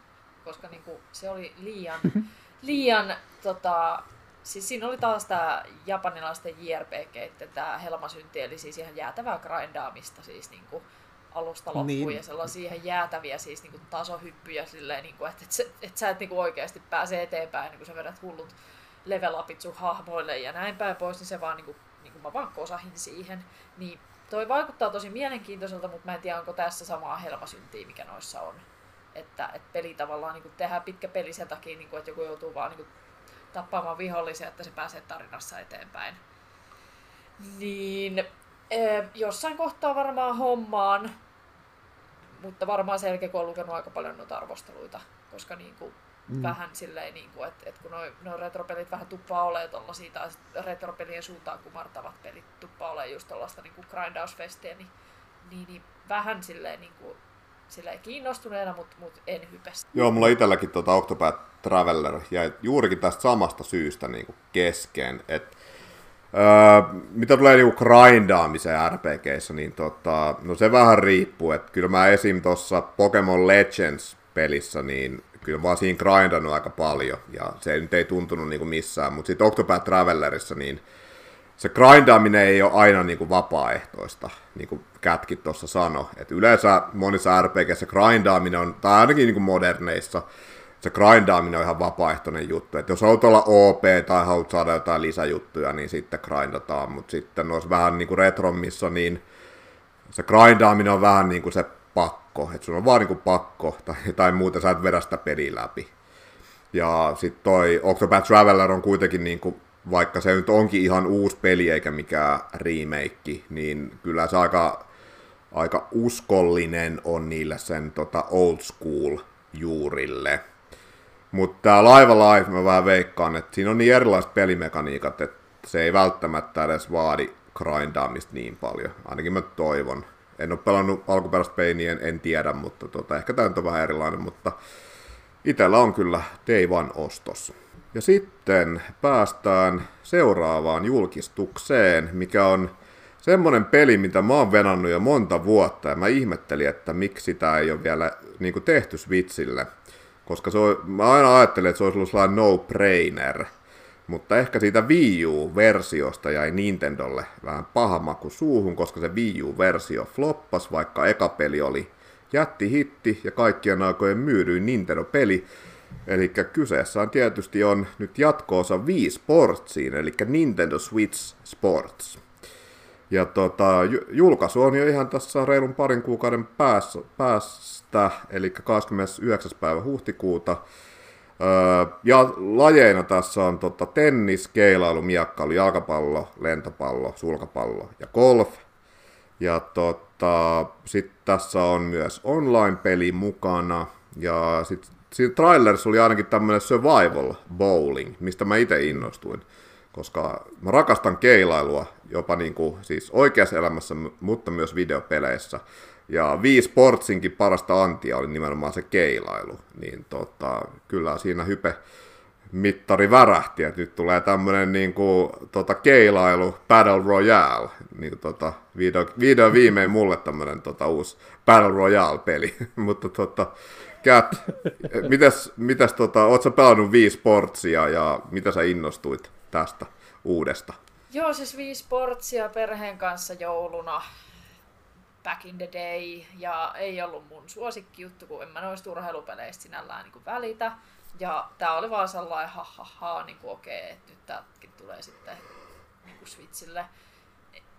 koska niinku, se oli liian, liian tota, Siis siinä oli taas tämä japanilaisten JRPG, tämä helmasynti, eli siis ihan jäätävää grindaamista siis niinku alusta loppuun niin. ja sellaisia ihan jäätäviä siis niinku tasohyppyjä silleen, niinku, että et, et, et sä et niinku oikeasti pääse eteenpäin, niin kun sä vedät hullut level upit sun hahmoille ja näin päin pois, niin se vaan niinku, niinku mä vaan kosahin siihen. Niin toi vaikuttaa tosi mielenkiintoiselta, mutta mä en tiedä, onko tässä samaa helmasyntiä, mikä noissa on. Että, että peli tavallaan niin tehdään pitkä peli sen takia, niin kuin, että joku joutuu vaan niin tappamaan vihollisia, että se pääsee tarinassa eteenpäin. Niin eh, jossain kohtaa varmaan hommaan, mutta varmaan sen jälkeen, kun on lukenut aika paljon noita arvosteluita, koska niin kuin, mm. vähän silleen, niin kuin, että, että kun noin noi retropelit vähän tuppaa olemaan tollasia, tai retropelien suuntaan kumartavat pelit tuppaa olemaan just tollaista niin kuin grindausfestiä, niin, niin, niin vähän silleen niin kuin, silleen kiinnostuneena, mutta mut en hypestä. Joo, mulla itselläkin tuota Octopath Traveler jäi juurikin tästä samasta syystä niin kuin kesken, että Öö, mitä tulee niinku grindaamiseen RPGissä, niin tota, no se vähän riippuu, että kyllä mä esim. tuossa Pokemon Legends-pelissä, niin kyllä mä oon siinä grindannut aika paljon, ja se nyt ei tuntunut niinku missään, mutta sitten Octopath Travelerissa, niin se grindaaminen ei ole aina niinku vapaaehtoista, niin kuin Kätkin tuossa sanoi. Et yleensä monissa RPGissä grindaaminen on, tai ainakin niinku moderneissa, se grindaaminen on ihan vapaaehtoinen juttu. Et jos haluat olla OP tai haluat saada jotain lisäjuttuja, niin sitten grindataan. Mutta sitten olisi vähän niin kuin Retrommissa, niin se grindaaminen on vähän niin kuin se pakko. Että sun on vaan niin kuin pakko, tai, tai muuten sä et vedä sitä peliä läpi. Ja sitten toi Octopath Traveler on kuitenkin niin kuin, vaikka se nyt onkin ihan uusi peli eikä mikään remake, niin kyllä se aika, aika uskollinen on niille sen tota, old school juurille. Mutta tämä Laiva Life mä vähän veikkaan, että siinä on niin erilaiset pelimekaniikat, että se ei välttämättä edes vaadi grindaamista niin paljon. Ainakin mä toivon. En ole pelannut alkuperäistä peiniä, en, en tiedä, mutta tota, ehkä tämä on vähän erilainen, mutta itellä on kyllä Day One ostos. Ja sitten päästään seuraavaan julkistukseen, mikä on semmoinen peli, mitä mä oon venannut jo monta vuotta, ja mä ihmettelin, että miksi sitä ei ole vielä niin tehty Switchille – koska se on, mä aina ajattelin, että se olisi ollut sellainen no-brainer, mutta ehkä siitä Wii U-versiosta jäi Nintendolle vähän paha maku suuhun, koska se Wii U-versio floppas, vaikka eka peli oli jätti hitti ja kaikkien aikojen myydyin Nintendo-peli. Eli kyseessä on tietysti on nyt jatkoosa Wii Sportsiin, eli Nintendo Switch Sports. Ja tota, julkaisu on jo ihan tässä reilun parin kuukauden päästä, eli 29. päivä huhtikuuta. Öö, ja lajeina tässä on tota, tennis, keilailu, miekkailu, jalkapallo, lentopallo, sulkapallo ja golf. Ja tota, sitten tässä on myös online-peli mukana. Ja sitten siinä trailerissa oli ainakin tämmöinen survival bowling, mistä mä itse innostuin koska mä rakastan keilailua jopa niin kuin, siis oikeassa elämässä, mutta myös videopeleissä. Ja Wii Sportsinkin parasta antia oli nimenomaan se keilailu, niin tota, kyllä siinä hype mittari värähti, että nyt tulee tämmöinen niin kuin, tota, keilailu Battle Royale, niin tota, video, video viimein mulle tämmöinen tota, uusi Battle Royale-peli, mutta tota, Kat, mitäs, mitäs tota, oot sä pelannut Wii Sportsia ja mitä sä innostuit? tästä uudesta? Joo, siis Wii Sportsia perheen kanssa jouluna back in the day, ja ei ollut mun suosikkijuttu, kun en mä noista urheilupeleistä sinällään niin välitä. Ja tää oli vaan sellainen ha ha ha, niin kuin okei, okay, että nyt tämäkin tulee sitten niin kuin Switchille.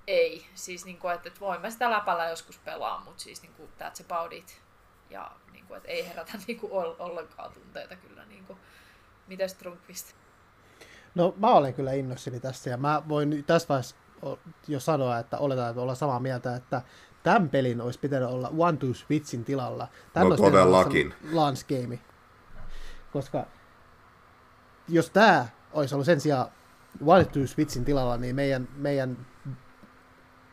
Ei, siis niin kuin, että, että voin mä sitä läpällä joskus pelaa, mutta siis niin kuin, that's about it. Ja niin kuin, että ei herätä niin kuin, ollenkaan tunteita kyllä. Niin kuin. Mitäs Trumpista? No mä olen kyllä innossani tässä ja mä voin tässä vaiheessa jo sanoa, että oletaan, että ollaan samaa mieltä, että tämän pelin olisi pitänyt olla One to Switchin tilalla. Tämän no todellakin. Launch game. Koska jos tämä olisi ollut sen sijaan One to Switchin tilalla, niin meidän, meidän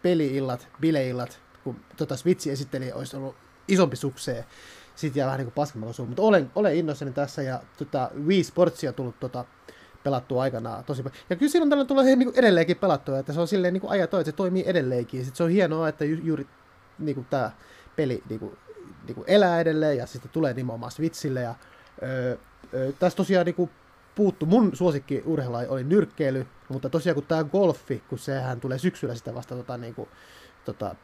peliillat, bileillat, kun tota Switchi esitteli, olisi ollut isompi suksee. Sitten jää vähän niin kuin paskemalla Mutta olen, olen innoissani tässä ja tota, Wii Sportsia tullut tota, pelattu aikanaan tosi paljon. Ja kyllä silloin tällä tulee niin kuin edelleenkin pelattua, että se on silleen niin kuin ajato, että se toimii edelleenkin. Ja sit se on hienoa, että ju- juuri niin kuin tämä peli niin kuin, niin kuin elää edelleen ja sitten tulee nimenomaan Switchille. Ja, öö, öö, tässä tosiaan niin kuin puuttu, mun suosikki urheilulaji oli nyrkkeily, mutta tosiaan kun tämä golfi, kun sehän tulee syksyllä sitä vasta tota, niin kuin, tota,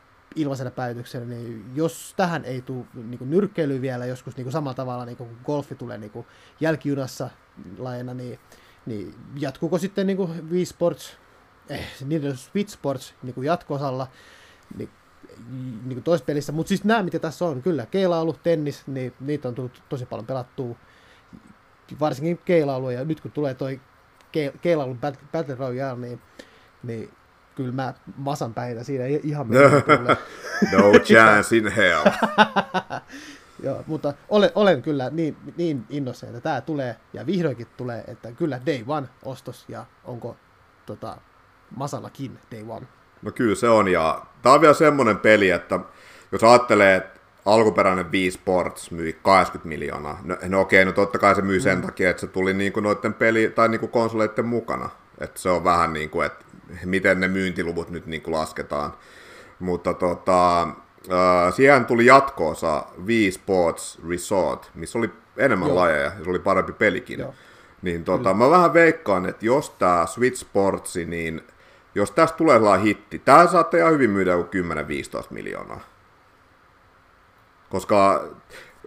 ilmaisena päivityksenä, niin jos tähän ei tule niin nyrkkeily vielä joskus niin kuin samalla tavalla, niin kuin golfi tulee niin kuin jälkijunassa lajena, niin niin jatkuuko sitten niin kuin Wii Sports, eh, niiden Switch Sports niin kuin jatko-osalla, niin, niin kuin toisessa pelissä, mutta siis nämä, mitä tässä on, kyllä, keilailu, tennis, niin niitä on tullut tosi paljon pelattua, varsinkin keilailu, ja nyt kun tulee toi ke, keilailun Battle Royale, niin, niin kyllä mä masan päitä siinä ihan No chance in hell. Joo, mutta olen, olen kyllä niin, niin innossa, että tämä tulee, ja vihdoinkin tulee, että kyllä Day One ostos, ja onko tota, Masallakin Day One. No kyllä se on, ja tämä on vielä semmoinen peli, että jos ajattelee, että alkuperäinen Wii Sports myi 80 miljoonaa. No, no okei, no totta kai se myi sen mm. takia, että se tuli niin kuin noiden peli- tai niin kuin konsoleiden mukana. Että se on vähän niin kuin, että miten ne myyntiluvut nyt niin kuin lasketaan. Mutta tota, äh, siihen tuli jatkoosa Wii Sports Resort, missä oli enemmän Joo. lajeja ja se oli parempi pelikin. Joo. Niin tota, mä vähän veikkaan, että jos tämä Switch Sportsi, niin jos tästä tulee sellainen hitti, tämä saatte ihan hyvin myydä 10-15 miljoonaa. Koska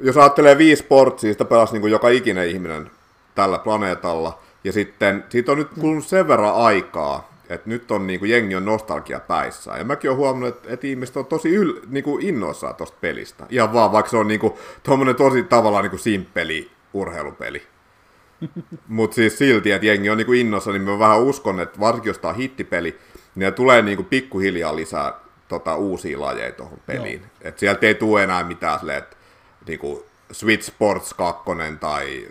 jos ajattelee Wii Sportsia, sitä pelasi niin kuin joka ikinen ihminen tällä planeetalla, ja sitten siitä on nyt kulunut sen verran aikaa, että nyt on niin kuin, jengi on nostalgia päissään. Ja mäkin olen huomannut, että, että ihmiset on tosi yl, niin kuin innoissaan tuosta pelistä. Ihan vaan, vaikka se on niin kuin, tosi tavallaan niin kuin simppeli urheilupeli. Mutta siis silti, että jengi on niin kuin innossa, niin mä vähän uskon, että varsinkin jos tämä on hittipeli, niin tulee niin kuin pikkuhiljaa lisää tota, uusia lajeja tuohon peliin. Et sieltä ei tule enää mitään silleen, että niin kuin Switch Sports 2 tai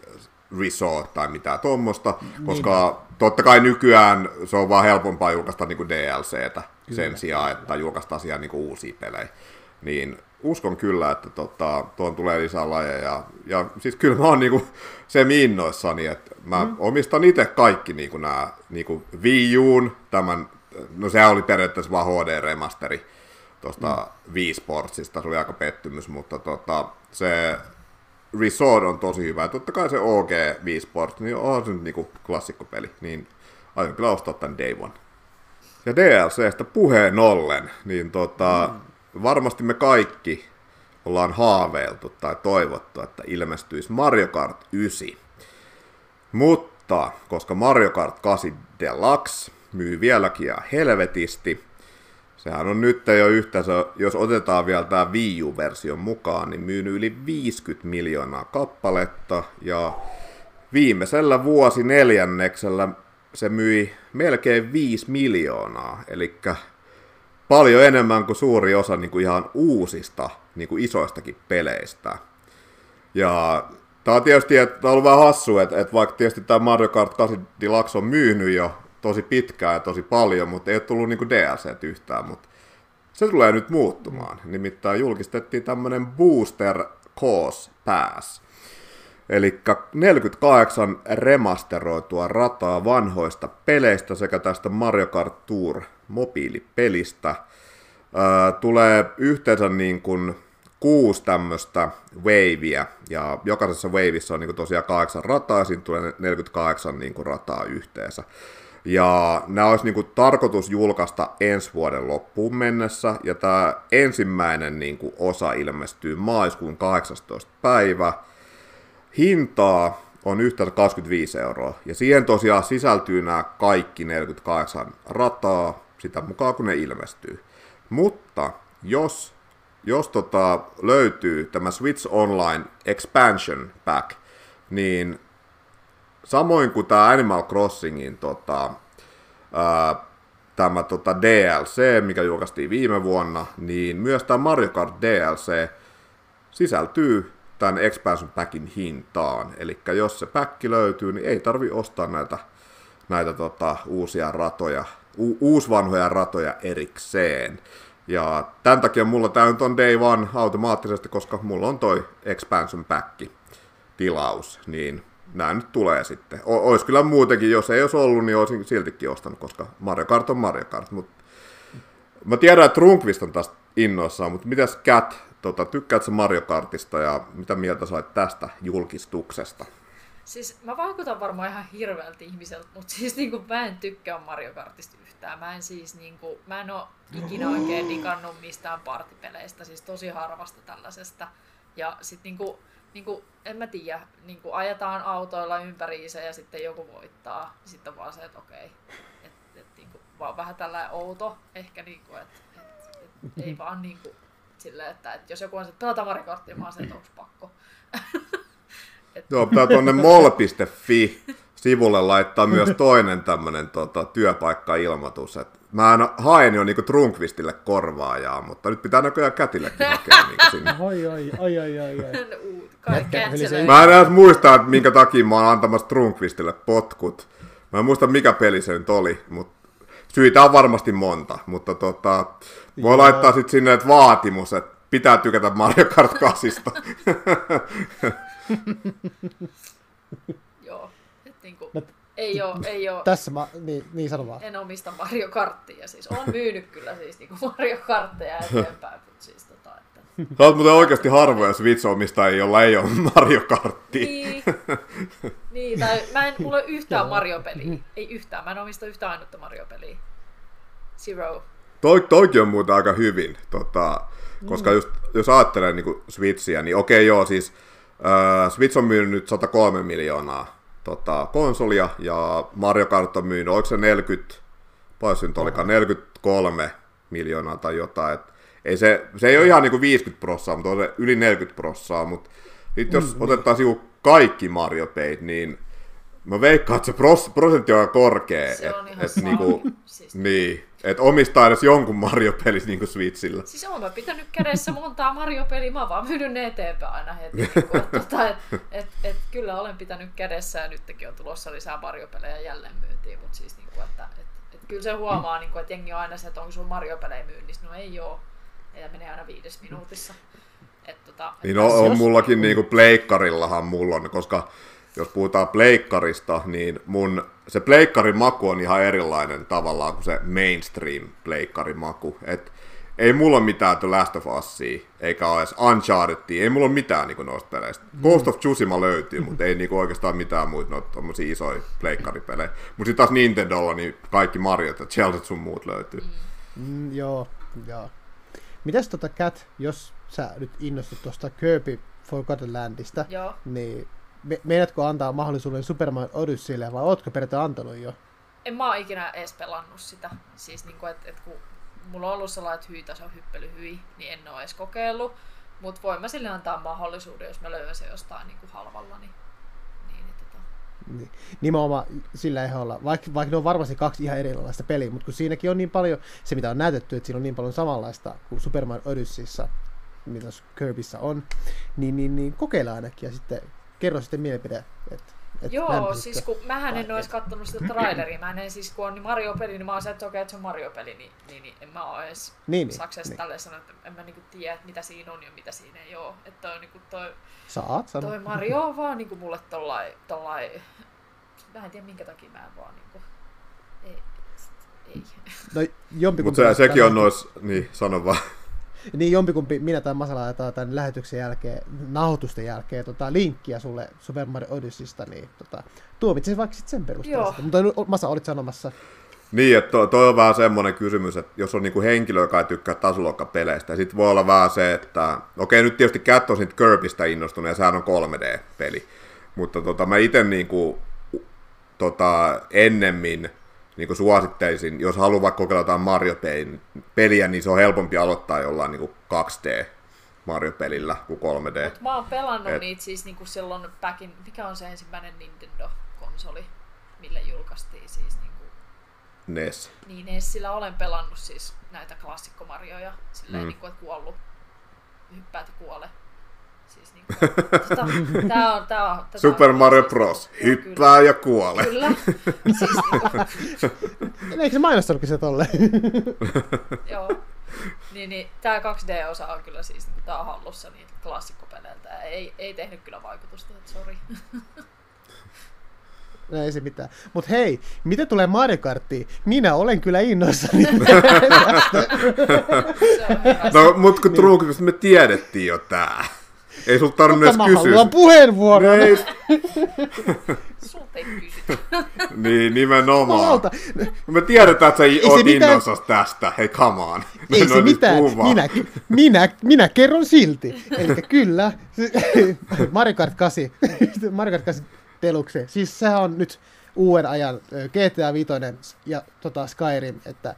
Resort tai mitään tuommoista, niin. koska totta kai nykyään se on vaan helpompaa julkaista niin kuin DLCtä kyllä, sen sijaan, että julkaistaan siellä niin kuin uusia pelejä. Niin uskon kyllä, että tota, tuon tulee lisää lajeja. Ja, ja siis kyllä mä oon niinku se innoissani, että mä mm. omistan itse kaikki niinku nämä niinku Wii Uun, tämän, no se oli periaatteessa vaan HD-remasteri tuosta mm. Wii Sportsista, se oli aika pettymys, mutta tota, se Resort on tosi hyvä. Totta kai se OG Wii Sports, niin on se nyt niinku klassikkopeli, niin aion kyllä ostaa tämän Day One. Ja DLCstä puheen ollen, niin tota, mm. varmasti me kaikki ollaan haaveiltu tai toivottu, että ilmestyisi Mario Kart 9. Mutta koska Mario Kart 8 Deluxe myy vieläkin ja helvetisti, Sehän on nyt jo yhteensä, jos otetaan vielä tämä Wii U-version mukaan, niin myynyt yli 50 miljoonaa kappaletta ja viimeisellä vuosi neljänneksellä se myi melkein 5 miljoonaa, eli paljon enemmän kuin suuri osa niin kuin ihan uusista niin kuin isoistakin peleistä. Ja tämä on tietysti että on ollut vähän hassu, että, että vaikka tietysti tämä Mario Kart 8 Deluxe on myynyt jo tosi pitkään ja tosi paljon, mutta ei ole tullut niinku DLC yhtään, mutta se tulee nyt muuttumaan. Nimittäin julkistettiin tämmöinen Booster Cause Pass. Eli 48 remasteroitua rataa vanhoista peleistä sekä tästä Mario Kart Tour mobiilipelistä. Öö, tulee yhteensä niin kuin kuusi tämmöistä waveä, ja jokaisessa waveissa on niin tosiaan kahdeksan rataa, ja siinä tulee 48 niin kuin rataa yhteensä. Ja nämä olisi niin kuin tarkoitus julkaista ensi vuoden loppuun mennessä, ja tämä ensimmäinen niin kuin osa ilmestyy maaliskuun 18. päivä. Hintaa on yhteensä 25 euroa, ja siihen tosiaan sisältyy nämä kaikki 48 rataa, sitä mukaan kun ne ilmestyy. Mutta jos, jos tota löytyy tämä Switch Online Expansion Pack, niin Samoin kuin tämä Animal Crossingin tota, ää, tämä tota DLC, mikä julkaistiin viime vuonna, niin myös tämä Mario Kart DLC sisältyy tämän expansion packin hintaan. Eli jos se päkki löytyy, niin ei tarvi ostaa näitä, näitä tota, uusia ratoja, u- uusvanhoja ratoja erikseen. Ja tämän takia mulla tämä on day one automaattisesti, koska mulla on toi expansion pack tilaus, niin nämä nyt tulee sitten. O- olisi kyllä muutenkin, jos ei olisi ollut, niin olisin siltikin ostanut, koska Mario Kart on Mario Kart. Mut... Mä tiedän, että Runkvist on tästä innoissaan, mutta mitäs Cat, tota, tykkäätkö Mario Kartista ja mitä mieltä sait tästä julkistuksesta? Siis mä vaikutan varmaan ihan hirveältä ihmiseltä, mutta siis niinku mä en tykkää Mario Kartista yhtään. Mä en siis niinku, mä en oo ikinä oikein digannut mistään partipeleistä, siis tosi harvasta tällaisesta. Ja sit niinku, niin kuin, en mä tiedä, niin kuin ajetaan autoilla ympäriinsä ja sitten joku voittaa. Sitten vaan se, että okei, et, et, niin kuin, vaan vähän tällä outo ehkä, niin kuin, että et, et, ei vaan niin kuin, silleen, että, että jos joku on se, että pelataan oon se, että onko pakko. et... Joo, pitää tuonne mol.fi sivulle laittaa myös toinen tämmöinen tota, työpaikka-ilmoitus, että mä haen jo niinku Trunkvistille korvaajaa, mutta nyt pitää näköjään kätillekin hakea niinku sinne. Ai, ai, ai, ai, ai. ai. Mä en edes muista, että minkä takia mä oon antamassa Trunkvistille potkut. Mä en muista, mikä peli se nyt oli, mutta syitä on varmasti monta, mutta tota, voi Joo. laittaa sitten sinne että vaatimus, että pitää tykätä Mario Kart 8. Ei oo, ei oo, Tässä mä, niin, niin sano vaan. en omista Mario Karttia. Siis on myynyt kyllä siis niinku Mario Kartteja eteenpäin, mutta siis tota, että... Sä oot muuten oikeasti harvoja Switch-omistajia, jolla ei ole Mario Karttia. Niin, niin tai mä en, mulla ei ole yhtään Mario-peliä. Ei yhtään, mä en omista yhtään ainutta Mario-peliä. Zero. Toi, toikin on muuten aika hyvin, tota, koska just, jos ajattelee niin Switchiä, niin okei joo, siis äh, Switch on myynyt nyt 103 miljoonaa tota, konsolia, ja Mario Kart on myynyt, oliko se 40, paljon se nyt olikaan, 43 miljoonaa tai jotain, et ei se, se ei ole ihan niin kuin 50 prossaa, mutta on se yli 40 prossaa, mutta sitten jos mm, otettaisiin niin. kaikki Mario Peit, niin mä veikkaan, että se pros, prosentti on aika korkea. Se on et, ihan et, niinku, Siis- niin, että omistaa edes jonkun Mario-pelis niin kuin Switchillä. Siis oon mä pitänyt kädessä montaa Mario-peliä, mä vaan myynyt ne eteenpäin aina heti. Niin että, tota, et, et, et, kyllä olen pitänyt kädessä ja nytkin on tulossa lisää Mario-pelejä jälleen myyntiin, mutta siis niin kuin, että et, et, kyllä se huomaa, niin kuin, että jengi on aina se, että onko sulla Mario-pelejä myynnissä, no ei oo. Ja menee aina viides minuutissa. Et, tota, et Niin on, tässä- on mullakin niin kuin pleikkarillahan mulla on, koska jos puhutaan pleikkarista, niin mun se pleikkarin maku on ihan erilainen tavallaan kuin se mainstream pleikkarin maku. Et ei mulla ole mitään The Last of Usia, eikä ole edes Unchartedia, ei mulla ole mitään niin noista peleistä. Ghost of Tsushima löytyy, mutta ei niin oikeastaan mitään muita noita tommosia isoja pleikkaripelejä. Mutta sitten taas Nintendolla niin kaikki Mariot ja Zelda sun muut löytyy. Mm, joo, joo. Mitäs tota Cat, jos sä nyt innostut tuosta Kirby Forgotten Landista, Joo. niin me, meidätkö antaa mahdollisuuden Super Mario Odysseylle vai ootko periaatteessa antanut jo? En mä oo ikinä edes pelannut sitä. Siis niinku, että et kun mulla on ollut sellainen, että hyi, se on hyppely hyi, niin en oo edes kokeillut. Mutta voin mä sille antaa mahdollisuuden, jos mä löydän se jostain niinku halvalla. Niin, niin, niin tota. Niin, nimenomaan sillä ehdolla, vaikka, vaikka ne on varmasti kaksi ihan erilaista peliä, mutta kun siinäkin on niin paljon, se mitä on näytetty, että siinä on niin paljon samanlaista kuin Super Mario Odysseyssa, mitä Kirbyssä on, niin, niin, niin kokeile ainakin ja sitten kerro sitten mielipide. Että, et Joo, lämpisitkö siis kun mähän en et. kattonut sitä traileria. Mä en siis, kun on niin Mario-peli, niin mä oon se, että okei, että se on Mario-peli, niin, niin, niin en mä oo edes Niin, niin, saksessa niin. tälleen sanoa, että en mä niinku tiedä, että mitä siinä on ja mitä siinä ei oo. Että toi, niinku toi, Saat sanoa. toi Mario on vaan niinku mulle tollai, tollai, mä en tiedä minkä takia mä en vaan niinku, ei, ei. No, Mutta se, sekin on tämän- nois, niin sano vaan. Niin jompikumpi, minä tai Masala laitetaan tämän lähetyksen jälkeen, nauhoitusten jälkeen, tota, linkkiä sulle Super Mario Odysseysta, niin tota, tuomitsen vaikka sitten sen perusteella. Mutta nyt, Masa, olit sanomassa. Niin, että toi, toi on vähän semmoinen kysymys, että jos on niinku henkilö, joka ei tykkää tasoluokkapeleistä, sitten voi olla vähän se, että okei, nyt tietysti Cat on siitä Kirbystä innostunut, ja sehän on 3D-peli, mutta tota, mä itse niinku, tota, ennemmin niinku suosittelisin, jos haluaa vaikka kokeilla jotain Mario-peliä, niin se on helpompi aloittaa jollain niinku 2D Mario-pelillä kuin 3D. Mut mä oon pelannut Et- niitä siis niinku silloin backin, mikä on se ensimmäinen Nintendo-konsoli, mille julkaistiin siis niinku, NES. niin Nessillä olen pelannut siis näitä klassikkomarjoja, silleen Mm. mm. niinku, että kuollut, hyppäät kuole. Siis niinku, tota, tää on, tää on, tätä Super on, Mario Bros. Hyppää ja kuole. Kyllä, kyllä. siis niinku, Eikö se mainostanutkin se tolle? joo. Niin, niin tää 2D-osa on kyllä siis, niinku, tää on hallussa niitä klassikkopeleiltä. Ei, ei tehnyt kyllä vaikutusta, että sori. no ei se mitään. Mut hei, mitä tulee Mario Karttiin? Minä olen kyllä innoissani. No, mut kun Truukista me tiedettiin jo tää. Ei sulta tarvinnut Mutta edes mä kysyä. haluan puheenvuoron. Ei, Sulta ei kysytä. niin, nimenomaan. Jumalauta. Me tiedetään, että sä se oot mitään- innossas tästä. Hei, come on. Ei No se nyt mitään, minä, minä, minä kerron silti. Eli kyllä, Mario Kart 8, Mario Kart 8 Deluxe, siis sehän on nyt uuden ajan GTA 5 ja tota Skyrim, että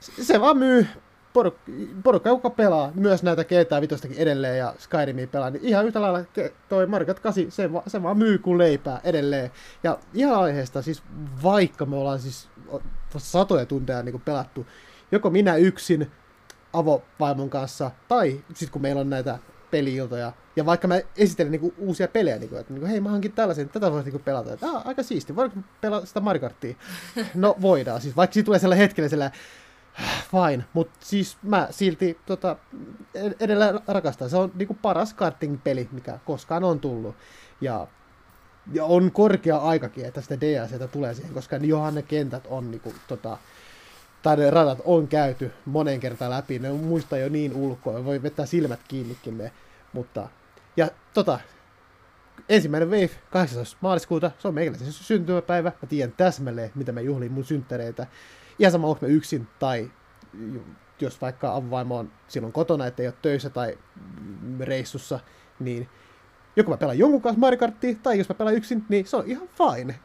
se vaan myy poruk- porukka, joka pelaa myös näitä GTA 5 edelleen ja Skyrimia pelaa, niin ihan yhtä lailla toi Mario Kart 8, se, va- se vaan myy kuin leipää edelleen. Ja ihan aiheesta, siis vaikka me ollaan siis satoja tunteja niin kuin pelattu, joko minä yksin avovaimon kanssa, tai sitten kun meillä on näitä peliiltoja, ja vaikka mä esittelen niinku uusia pelejä, niinku, että niinku, hei mä hankin tällaisen, tätä voisi niinku pelata, että aika siisti, voidaanko pelata sitä Mario Karttia? No voidaan, siis vaikka siitä tulee sellainen hetkellä sellainen, Fine, mutta siis mä silti tota, edelleen rakastan. Se on niinku paras karting-peli, mikä koskaan on tullut. Ja, ja on korkea aikakin, että sitä DLCtä tulee siihen, koska johan ne kentät on niinku, tota, tai ne radat on käyty monen kertaan läpi, ne muista jo niin ulkoa, voi vetää silmät kiinnikin ne, mutta, ja tota, ensimmäinen Wave 18. maaliskuuta, se on meikäläisen syntymäpäivä, mä tiedän täsmälleen, mitä mä juhlin mun synttäreitä, ihan sama, onko mä yksin tai jos vaikka avovaimo on silloin kotona, ettei ole töissä tai reissussa, niin joko mä pelaan jonkun kanssa Mario Karttia, tai jos mä pelaan yksin, niin se on ihan fine.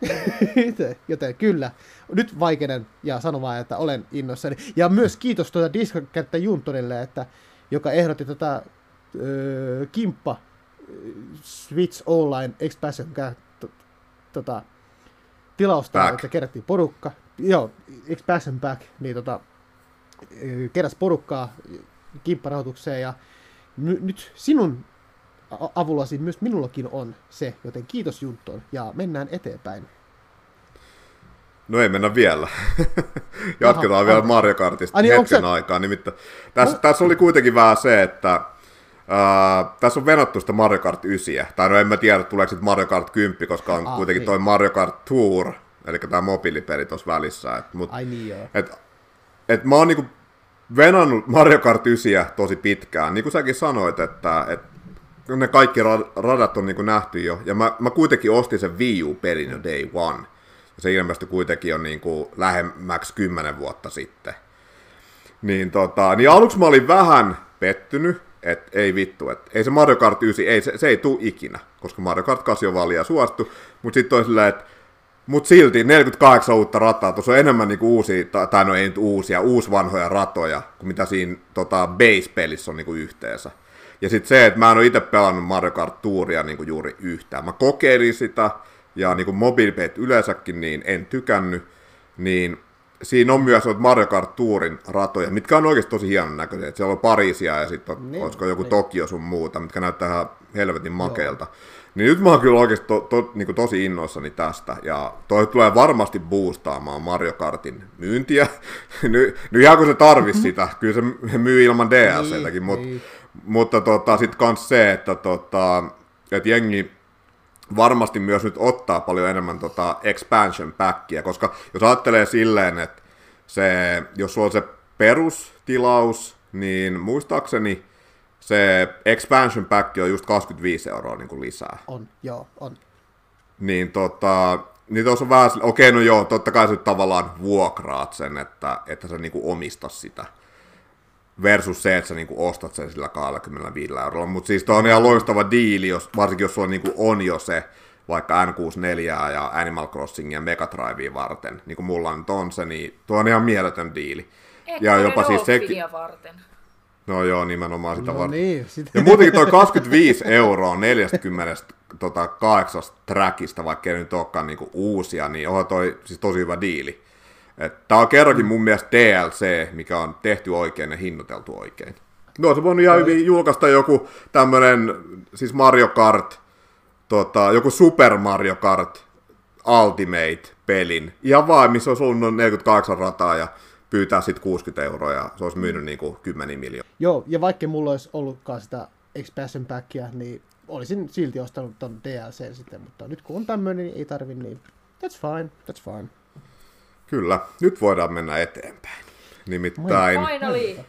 Joten kyllä, nyt vaikeinen ja sanon vaan, että olen innoissani. Ja myös kiitos tuota Discord-kättä Juntonille, että, joka ehdotti tätä öö, kimppa Switch Online Expansion tota, tilausta, Back. että kerättiin porukka. Joo, Expansion Back, niin tota, keräs porukkaa kimpparahoitukseen ja n- nyt sinun avullasi myös minullakin on se, joten kiitos Juntton ja mennään eteenpäin. No ei mennä vielä. Jatketaan Aha, vielä Mario Kartista niin hetken se... aikaa. Nimittäin, tässä, no. tässä oli kuitenkin vähän se, että Uh, tässä on venattu sitä Mario Kart 9, tai no en mä tiedä, tuleeko sitten Mario Kart 10, koska on ah, kuitenkin niin. toi Mario Kart Tour, eli tämä mobiilipeli tuossa välissä. Et, mut, Ai niin joo. Et, et mä oon niinku venannut Mario Kart 9 tosi pitkään, niin kuin säkin sanoit, että et, ne kaikki radat on niinku nähty jo, ja mä, mä kuitenkin ostin sen Wii U-pelin jo day one, ja se ilmestyi kuitenkin jo niinku lähemmäksi kymmenen vuotta sitten. Niin, tota, niin aluksi mä olin vähän pettynyt, että ei vittu, että ei se Mario Kart 9, ei, se, se ei tule ikinä, koska Mario Kart 8 on vaan liian suostu, mutta sitten on silleen, että mutta silti 48 uutta rataa, tuossa on enemmän niinku uusia, tai no ei nyt uusia, uusvanhoja ratoja, kuin mitä siinä tota, base-pelissä on niinku yhteensä. Ja sitten se, että mä en ole itse pelannut Mario Kart Touria niinku juuri yhtään. Mä kokeilin sitä, ja niinku mobiilipeit yleensäkin, niin en tykännyt, niin siinä on myös Mario Kart Tourin ratoja, mitkä on oikeasti tosi hienon näköisiä. Siellä on Pariisia ja sitten niin, olisiko joku niin. Tokio sun muuta, mitkä näyttää ihan helvetin makeelta. Joo. Niin nyt mä oon kyllä oikeasti to, to, niin tosi innoissani tästä, ja toi tulee varmasti boostaamaan Mario Kartin myyntiä. nyt, nyt ihan kun se tarvisi sitä, kyllä se myy ilman DLCtäkin, niin, mut, niin. mutta tota, sitten kans se, että tota, et jengi varmasti myös nyt ottaa paljon enemmän tota expansion packia, koska jos ajattelee silleen, että se, jos sulla on se perustilaus, niin muistaakseni se expansion pack on just 25 euroa niin kuin lisää. On, joo, on. Niin tota, niin tuossa on vähän, okei, no joo, totta kai sä tavallaan vuokraat sen, että, että sä niinku omistat sitä. Versus se, että sä niinku ostat sen sillä 25 eurolla. Mutta siis toi on ihan loistava diili, jos, varsinkin jos sulla niinku on jo se, vaikka N64 ja Animal Crossing ja Mega Drivea varten, niin kuin mulla nyt on se, niin tuo on ihan mieletön diili. Ehkä ja jopa siis sekin... varten. No joo, nimenomaan sitä no varten. Niin, sitä... Ja muutenkin toi 25 euroa 48 tota, trackista, vaikka ei nyt olekaan niinku uusia, niin onhan toi siis tosi hyvä diili. Tämä on kerrankin mun mielestä DLC, mikä on tehty oikein ja hinnoiteltu oikein. No se voinut ihan hyvin julkaista joku tämmönen, siis Mario Kart, tota, joku Super Mario Kart Ultimate-pelin. Ihan vaan, missä olisi ollut noin 48 rataa ja pyytää sitten 60 euroa ja se olisi myynyt niin kuin 10 miljoonaa. Joo, ja vaikka mulla olisi ollutkaan sitä expansion packia, niin olisin silti ostanut ton DLC sitten, mutta nyt kun on tämmöinen, niin ei tarvi niin. That's fine, that's fine. Kyllä, nyt voidaan mennä eteenpäin. Nimittäin... Finally!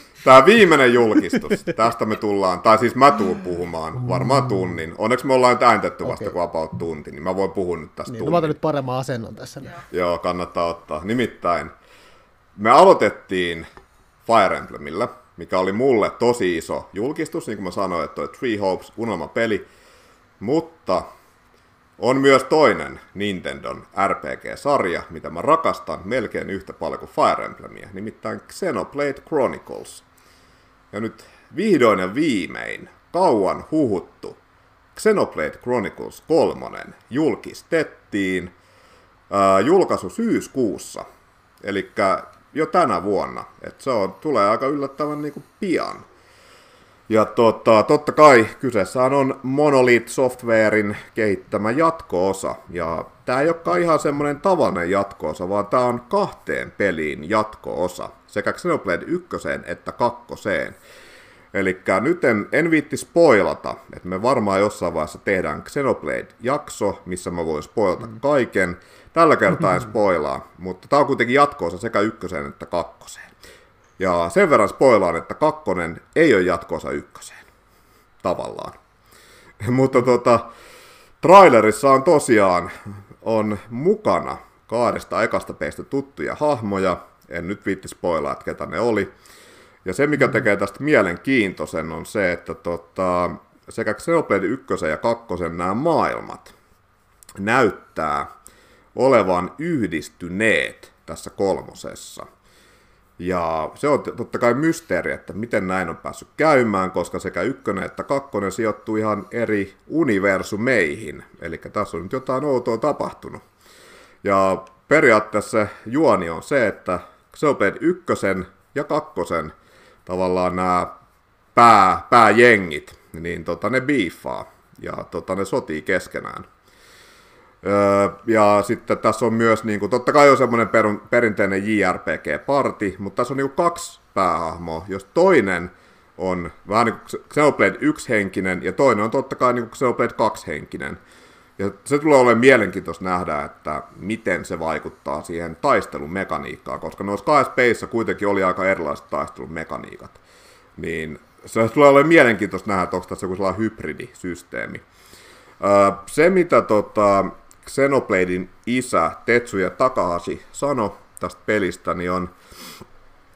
Tämä viimeinen julkistus, tästä me tullaan, tai siis mä tuun puhumaan varmaan tunnin. Onneksi me ollaan nyt ääntetty vasta okay. kuin about tunti, niin mä voin puhua nyt tästä niin, tunnin. No mä otan nyt paremman asennon tässä. Joo. Joo, kannattaa ottaa. Nimittäin me aloitettiin Fire Emblemillä, mikä oli mulle tosi iso julkistus, niin kuin mä sanoin, että toi Three Hopes, unelmapeli, mutta on myös toinen Nintendon RPG-sarja, mitä mä rakastan melkein yhtä paljon kuin Fire Emblemia, nimittäin Xenoblade Chronicles. Ja nyt vihdoin ja viimein kauan huhuttu Xenoblade Chronicles 3 julkistettiin ää, julkaisu syyskuussa, eli jo tänä vuonna. Et se on, tulee aika yllättävän niin kuin pian. Ja tota, totta kai kyseessä on Monolith Softwarein kehittämä jatko-osa. Ja tämä ei olekaan ihan semmoinen tavallinen jatko-osa, vaan tämä on kahteen peliin jatko-osa. Sekä Xenoblade 1 että 2. Eli nyt en, en viitti spoilata, että me varmaan jossain vaiheessa tehdään Xenoblade-jakso, missä mä voin spoilata mm. kaiken. Tällä kertaa en spoilaa, mutta tämä on kuitenkin jatkoosa sekä ykköseen että kakkoseen. Ja sen verran spoilaan, että kakkonen ei ole jatkoosa ykköseen. Tavallaan. mutta tota, trailerissa on tosiaan on mukana kahdesta ekasta peistä tuttuja hahmoja. En nyt viitti spoilaa, että ketä ne oli. Ja se, mikä tekee tästä mielenkiintoisen, on se, että tota, sekä Xenoblade 1 ja 2 nämä maailmat näyttää olevan yhdistyneet tässä kolmosessa. Ja se on totta kai mysteeri, että miten näin on päässyt käymään, koska sekä ykkönen että kakkonen sijoittuu ihan eri universumeihin. Eli tässä on nyt jotain outoa tapahtunut. Ja periaatteessa juoni on se, että Xenoblade ykkösen ja kakkosen tavallaan nämä pää, pääjengit, niin tota, ne biiffaa ja tota, ne sotii keskenään. Ja sitten tässä on myös, niin kuin, totta kai on semmoinen per, perinteinen JRPG-parti, mutta tässä on niin kaksi päähahmoa, jos toinen on vähän niin kuin Xenoblade 1-henkinen ja toinen on totta kai niin kuin Xenoblade 2-henkinen. Ja se tulee olemaan mielenkiintoista nähdä, että miten se vaikuttaa siihen taistelun mekaniikkaan, koska noissa kahdessa peissä kuitenkin oli aika erilaiset taistelun mekaniikat. Niin se tulee olemaan mielenkiintoista nähdä, että onko tässä joku sellainen hybridisysteemi. Se, mitä tota, Xenobladein isä Tetsuya Takahashi sanoi tästä pelistä, niin on,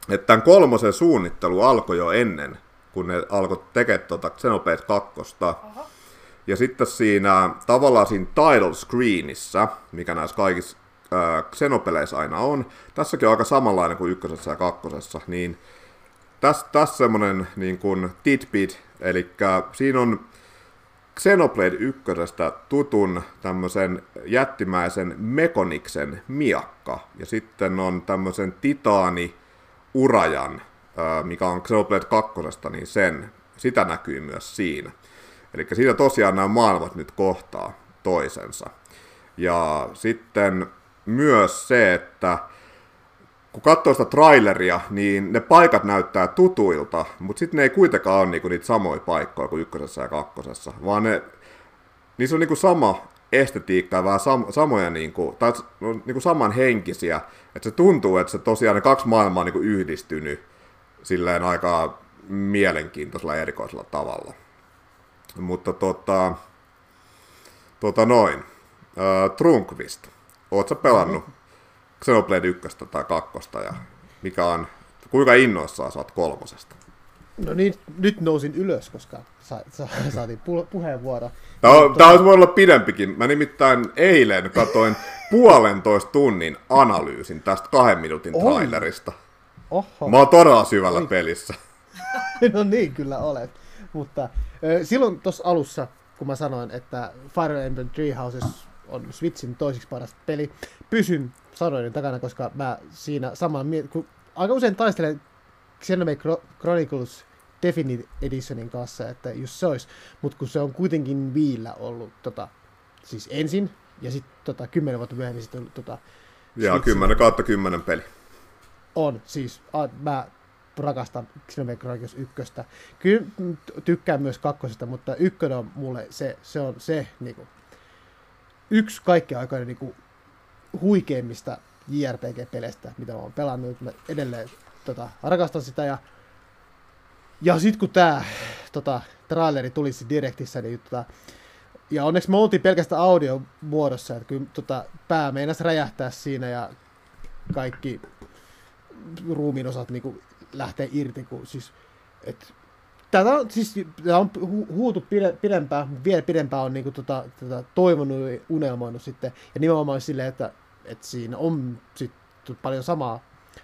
että tämän kolmosen suunnittelu alkoi jo ennen, kun ne alkoi tekemään tuota Xenoblade 2. Oho. Ja sitten siinä tavallaan siinä title screenissä, mikä näissä kaikissa äh, Xenopeleissä aina on, tässäkin on aika samanlainen kuin ykkösessä ja kakkosessa, niin tässä täs semmoinen niin kuin tidbit, eli siinä on Xenoblade 1 tutun tämmöisen jättimäisen Mekoniksen miakka, ja sitten on tämmöisen Titaani Urajan, mikä on Xenoblade 2, niin sen, sitä näkyy myös siinä. Eli siinä tosiaan nämä maailmat nyt kohtaa toisensa. Ja sitten myös se, että kun katsoo sitä traileria, niin ne paikat näyttää tutuilta, mutta sitten ne ei kuitenkaan ole niinku niitä samoja paikkoja kuin ykkösessä ja kakkosessa, vaan ne, niissä on niinku sama estetiikka vähän sam, samoja, niinku, tai no, niinku samanhenkisiä, että se tuntuu, että se tosiaan ne kaksi maailmaa on niinku yhdistynyt silleen aika mielenkiintoisella erikoisella tavalla. Mutta tota, tota noin, uh, Trunkvist, oot sä pelannut? Mm-hmm Xenoblade 1 tai 2 ja mikä on, kuinka innoissaan saat kolmosesta? No niin, nyt nousin ylös, koska sa, sa, saatiin pu, puheenvuoro. Tämä, on, tämä olisi voinut olla pidempikin. Mä nimittäin eilen katoin puolentoista tunnin analyysin tästä kahden minuutin trailerista. Oho. Mä oon todella syvällä Oi. pelissä. no niin, kyllä olet. Mutta silloin tuossa alussa, kun mä sanoin, että Fire Emblem Three Houses on Switchin toiseksi paras peli, pysyn sanoin takana, koska mä siinä saman kun aika usein taistelen Xenoblade Chronicles Definite Editionin kanssa, että jos se olisi, mutta kun se on kuitenkin viillä ollut tota, siis ensin, ja sitten tota, kymmenen vuotta myöhemmin sitten tota, Ja kymmenen kautta kymmenen peli. On, siis a, mä rakastan Xenoblade Chronicles ykköstä. Kyllä tykkään myös kakkosesta, mutta ykkönen on mulle se, se on se niinku, yksi kaikkien aikoina niinku, huikeimmista JRPG-peleistä, mitä mä oon pelannut. Mä edelleen tota, rakastan sitä ja ja sitten kun tämä tota, traileri tuli direktissä, niin tota, ja onneksi me oltiin pelkästään audio muodossa, että kyllä tota, pää meinasi räjähtää siinä ja kaikki ruumiin osat niin lähtee irti, kun siis, et, tätä on, siis, tätä on hu- huutu pidempään, vielä pidempään on niin kuin, tota, tota, toivonut ja unelmoinut sitten, ja nimenomaan silleen, että että siinä on sit paljon samaa,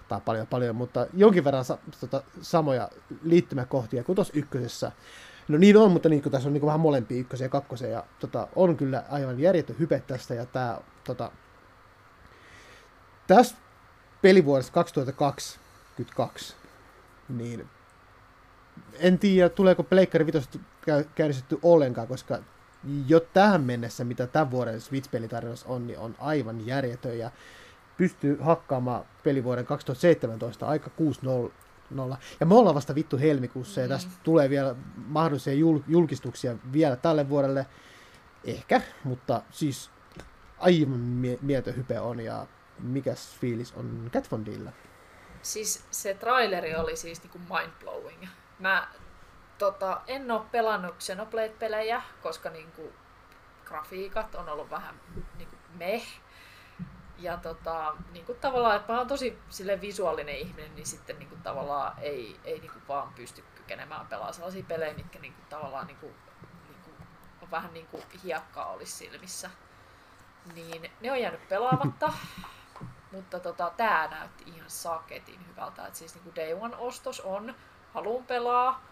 tai paljon paljon, mutta jonkin verran sa, tota, samoja liittymäkohtia kuin tuossa ykkösessä. No niin on, mutta niin, tässä on niin vähän molempia ykkösen ja kakkosen, ja tota, on kyllä aivan järjetön hype tästä, ja tämä tota, tässä pelivuodesta 2022, niin en tiedä, tuleeko Pleikkari 5 käynnistetty ollenkaan, koska jo tähän mennessä, mitä tämän vuoden Switch-pelitarjous on, niin on aivan järjetön ja pystyy hakkaamaan pelivuoden 2017 aika 6-0. Ja me ollaan vasta vittu helmikuussa ja tästä mm. tulee vielä mahdollisia jul- julkistuksia vielä tälle vuodelle. Ehkä, mutta siis aivan mie- mieletön hype on ja mikäs fiilis on Catfondilla? Siis se traileri oli siis niinku mindblowing. Mä tota, en ole pelannut Xenoblade-pelejä, koska niinku, grafiikat on ollut vähän niinku, meh. Ja tota, niinku, tavallaan, että mä oon tosi sille visuaalinen ihminen, niin sitten niinku, tavallaan ei, ei niinku, vaan pysty kykenemään pelaamaan sellaisia pelejä, mitkä niinku, tavallaan niinku, niinku, on vähän niinku hiekkaa olisi silmissä. Niin ne on jäänyt pelaamatta. Mutta tota, tää näytti ihan saketin hyvältä. Et siis niinku Day One-ostos on, haluun pelaa.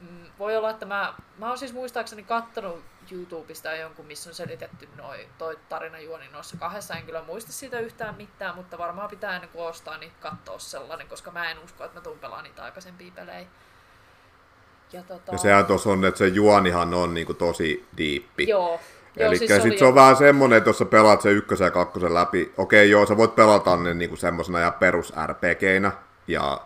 Mm, voi olla, että mä, mä oon siis muistaakseni kattonut YouTubesta jonkun, missä on selitetty noi, toi tarinajuoni noissa kahdessa. En kyllä muista siitä yhtään mitään, mutta varmaan pitää ennen kuin ostaa, niin katsoa sellainen, koska mä en usko, että mä tuun pelaamaan niitä aikaisempia pelejä. Ja, tota... ja sehän tuossa on, että se juonihan on niinku tosi diippi. Joo, Eli siis sit se, se on vähän semmonen, että jos sä pelaat sen ykkösen ja kakkosen läpi, okei joo, sä voit pelata ne niinku semmosena ja perus RPGinä, ja.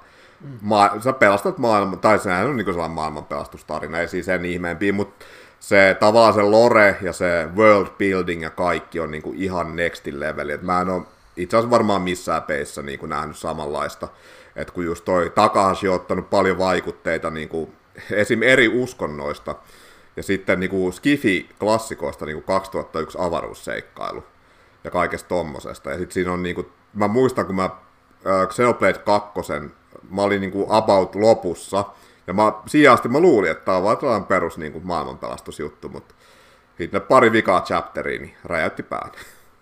Ma- sä pelastat maailman, tai sehän on niinku sellainen maailmanpelastustarina, ei siis sen ihmeempi, mutta se tavallaan se lore ja se world building ja kaikki on niinku ihan next level. Et mä en ole itse asiassa varmaan missään peissä niinku nähnyt samanlaista. Et kun just toi Takahashi on ottanut paljon vaikutteita niinku esim. eri uskonnoista, ja sitten niin kuin Skifi-klassikoista niin kuin 2001 avaruusseikkailu ja kaikesta tommosesta. Ja sitten siinä on niin kuin, mä muistan, kun mä äh, Xenoblade 2, mä olin niin kuin about lopussa, ja mä, siihen asti mä luulin, että tämä on vaan tällainen perus niin kuin maailmanpelastusjuttu, mutta sitten pari vikaa chapteriin, niin räjäytti pään.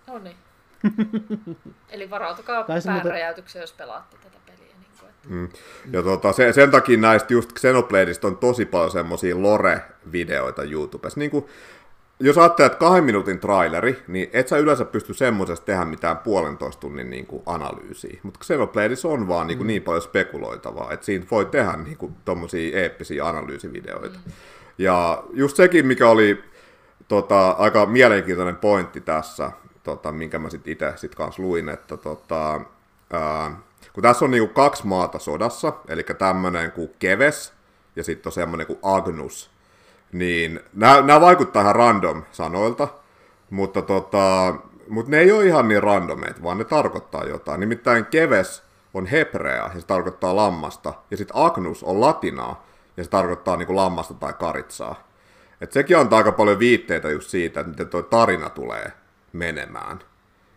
No niin. Eli varautukaa päänräjäytykseen, jos pelaatte tätä peliä. Niin kuin, että... mm. Ja tota, se, sen takia näistä just Xenobladeista on tosi paljon semmoisia lore-videoita YouTubessa. Niin kuin, jos ajattelet kahden minuutin traileri, niin et sä yleensä pysty semmoisesta tehdä mitään puolentoista tunnin niin kuin analyysiä. Mutta Xenobladeissa on vaan niin, kuin mm. niin paljon spekuloitavaa, että siinä voi tehdä niin kuin, tommosia eeppisiä analyysivideoita. Mm. Ja just sekin, mikä oli tota, aika mielenkiintoinen pointti tässä, tota, minkä mä sitten itse sit kanssa luin, että tota, ää, kun tässä on niinku kaksi maata sodassa, eli tämmöinen kuin Keves ja sitten on semmoinen kuin Agnus, niin nämä vaikuttaa ihan random sanoilta, mutta tota, mut ne ei ole ihan niin randomeet, vaan ne tarkoittaa jotain. Nimittäin Keves on hebrea ja se tarkoittaa lammasta, ja sitten Agnus on latinaa ja se tarkoittaa niinku lammasta tai karitsaa. Et sekin on aika paljon viitteitä just siitä, että miten tuo tarina tulee menemään.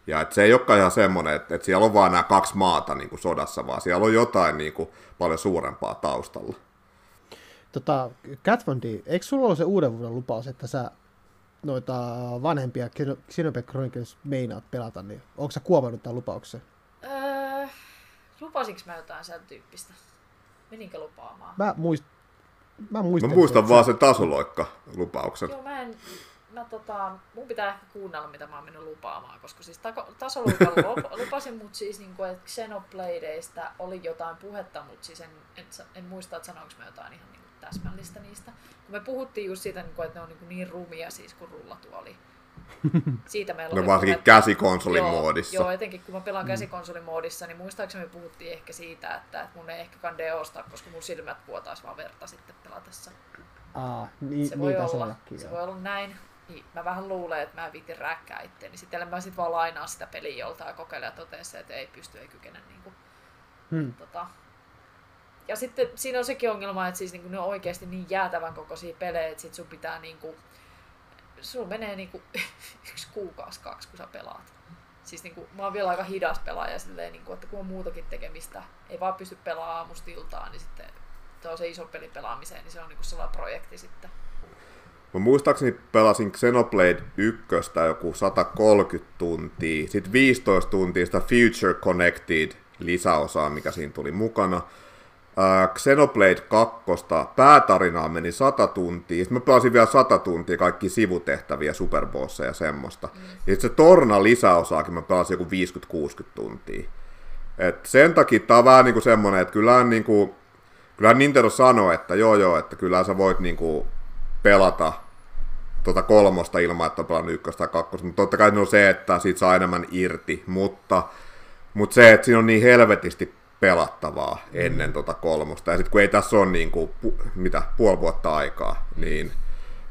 Ja et se ei olekaan ihan semmoinen, että, että siellä on vaan nämä kaksi maata niin kuin sodassa, vaan siellä on jotain niin kuin, paljon suurempaa taustalla. Tota, Catfondi, eikö sulla ole se uuden vuoden lupaus, että sä noita vanhempia Xenoblade Chronicles meinaat pelata, niin onko sä kuovannut tämän lupauksen? Öö, lupasinko mä jotain sen tyyppistä? Meninkö lupaamaan? Mä, muist, mä muistan, mä muistan vaan sen tasoloikka-lupauksen. Joo, mä en, mä tota, mun pitää ehkä kuunnella, mitä mä oon mennyt lupaamaan, koska siis tasoluokalla lupasin, mutta siis niin kuin, että Xenobladeista oli jotain puhetta, mutta siis en, en, en muista, että sanoinko mä jotain ihan niin kuin täsmällistä niistä. Kun me puhuttiin just siitä, niin kuin, että ne on niin, niin rumia siis kuin rullatuoli. Siitä meillä no varsinkin käsikonsolimoodissa. Joo, joo, etenkin kun mä pelaan mm. käsikonsolimoodissa, niin muistaakseni me puhuttiin ehkä siitä, että, että mun ei ehkä kande ostaa, koska mun silmät vuotaisi vaan verta sitten pelatessa. Aa, niin, se voi olla, se voi olla näin, niin mä vähän luulen, että mä viitin räkkää itteeni. Niin sitten mä sit vaan lainaa sitä peliä joltain ja kokeilla ja toteaa että ei pysty, ei kykene. Niin kuin, hmm. tota. Ja sitten siinä on sekin ongelma, että siis niin ne on oikeasti niin jäätävän kokoisia pelejä, että sit sun pitää niin kuin, sun menee niin kuin yksi kuukausi, kaksi, kun sä pelaat. Siis niin kuin, mä oon vielä aika hidas pelaaja silleen, niin kuin, että kun on muutakin tekemistä, ei vaan pysty pelaamaan aamusta iltaan, niin sitten tuo se iso peli pelaamiseen, niin se on niin kuin sellainen projekti sitten. Mä muistaakseni pelasin Xenoblade 1 joku 130 tuntia, sitten 15 tuntia sitä Future Connected lisäosaa, mikä siinä tuli mukana. Uh, Xenoblade 2 päätarinaa meni 100 tuntia, sitten mä pelasin vielä 100 tuntia kaikki sivutehtäviä, superbosseja ja semmoista. Mm. Ja sitten se Torna lisäosaakin mä pelasin joku 50-60 tuntia. Et sen takia tää on vähän niinku semmonen, että kyllä niinku, kyllä Nintendo sanoi, että joo joo, että kyllä sä voit niinku pelata tuota kolmosta ilman, että on pelannut ykköstä tai kakkosta, mutta totta kai se on se, että siitä saa enemmän irti, mutta, mutta se, että siinä on niin helvetisti pelattavaa ennen tuota kolmosta, ja sitten kun ei tässä ole niin kuin, pu, mitä, puoli vuotta aikaa, niin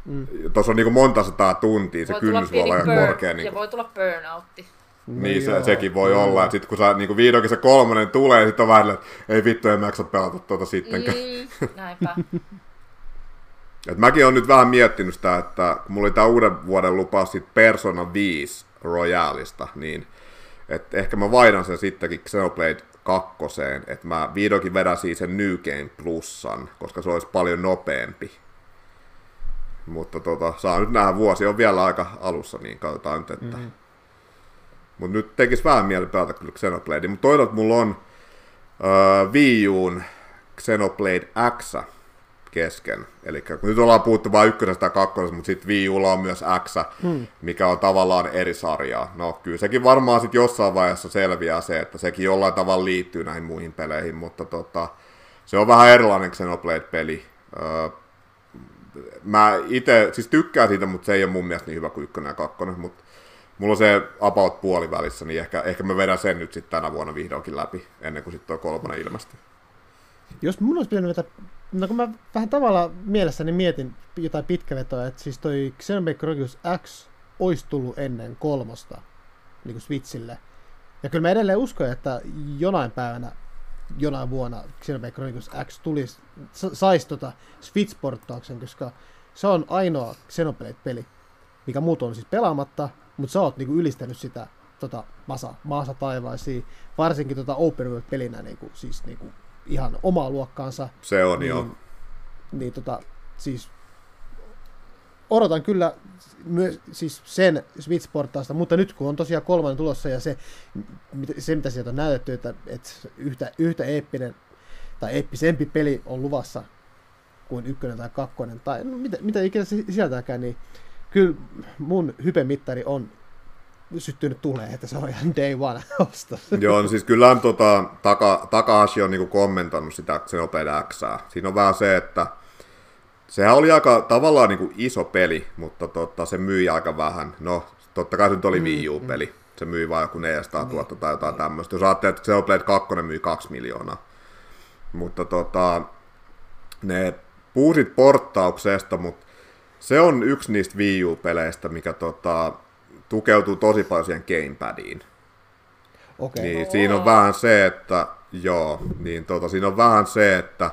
mm. tuossa on niin kuin monta sataa tuntia, se kynnys voi olla burn, korkea. Niin ja voi tulla burnoutti. Niin, se, sekin voi no. olla. Sitten kun sä, niin kuin vihdoinkin se kolmonen tulee, sitten on vähän, että ei vittu, en jaksa pelata tuota sittenkään. Mm, näinpä. Et mäkin olen nyt vähän miettinyt sitä, että kun mulla oli tämä uuden vuoden lupaus siitä Persona 5 Royalista, niin että ehkä mä vaihdan sen sittenkin Xenoblade kakkoseen, että mä vihdoinkin vedän siis sen New Game Plusan, koska se olisi paljon nopeampi. Mutta tota, saa nyt nähdä, vuosi on vielä aika alussa, niin katsotaan nyt, että... Mm-hmm. Mutta nyt tekisi vähän mieli pelata kyllä Xenoblade, mutta toisaalta mulla on uh, Wii Uun Xenoblade X kesken. Eli nyt ollaan puhuttu vain ykkösestä ja kakkosesta, mutta sitten Wii Ulla on myös X, hmm. mikä on tavallaan eri sarjaa. No kyllä sekin varmaan sitten jossain vaiheessa selviää se, että sekin jollain tavalla liittyy näihin muihin peleihin, mutta tota, se on vähän erilainen Xenoblade-peli. Öö, mä itse, siis tykkään siitä, mutta se ei ole mun mielestä niin hyvä kuin ykkönen ja kakkonen, mutta mulla on se about puolivälissä, niin ehkä, ehkä mä vedän sen nyt sitten tänä vuonna vihdoinkin läpi, ennen kuin sitten tuo kolmonen ilmestyy. Jos mun olisi pitänyt vetää No kun mä vähän tavalla mielessäni mietin jotain pitkävetoa, että siis toi Xenoblade Chronicles X olisi tullut ennen kolmosta niin kuin Switchille. Ja kyllä mä edelleen uskon, että jonain päivänä, jonain vuonna Xenoblade Chronicles X tulisi, saisi tota Switch-porttauksen, koska se on ainoa Xenoblade-peli, mikä muut on siis pelaamatta, mutta sä oot niinku ylistänyt sitä tota, masa, maassa taivaisiin, varsinkin tota open world-pelinä niinku, siis niinku ihan omaa luokkaansa. Se on niin, joo. Niin tota, siis odotan kyllä myös siis sen Switch-portaasta, mutta nyt kun on tosiaan kolmannen tulossa ja se, se mitä sieltä on näytetty, että, että yhtä, yhtä eeppinen tai eeppisempi peli on luvassa kuin ykkönen tai kakkonen, tai no, mitä, mitä ikinä sisältääkään, niin kyllä mun hypemittari on syttynyt tulee, että se on ihan day one ostos. Joo, no siis kyllä tota, taka, Takahashi on niinku kommentoinut sitä Xenoblade X. Siinä on vähän se, että sehän oli aika tavallaan niinku iso peli, mutta tota, se myi aika vähän. No, totta kai se nyt oli mm, Wii U-peli. Mm. Se myi vain joku 400 000 niin, tai jotain tämmöistä. Jos ajattelee, että Xenoblade 2 myi 2 miljoonaa. Mutta tota, ne puhusit porttauksesta, mutta se on yksi niistä Wii U-peleistä, mikä tota, tukeutuu tosi paljon siihen gamepadiin. Okay. Niin siinä on vähän se, että joo, niin tota, siinä on vähän se, että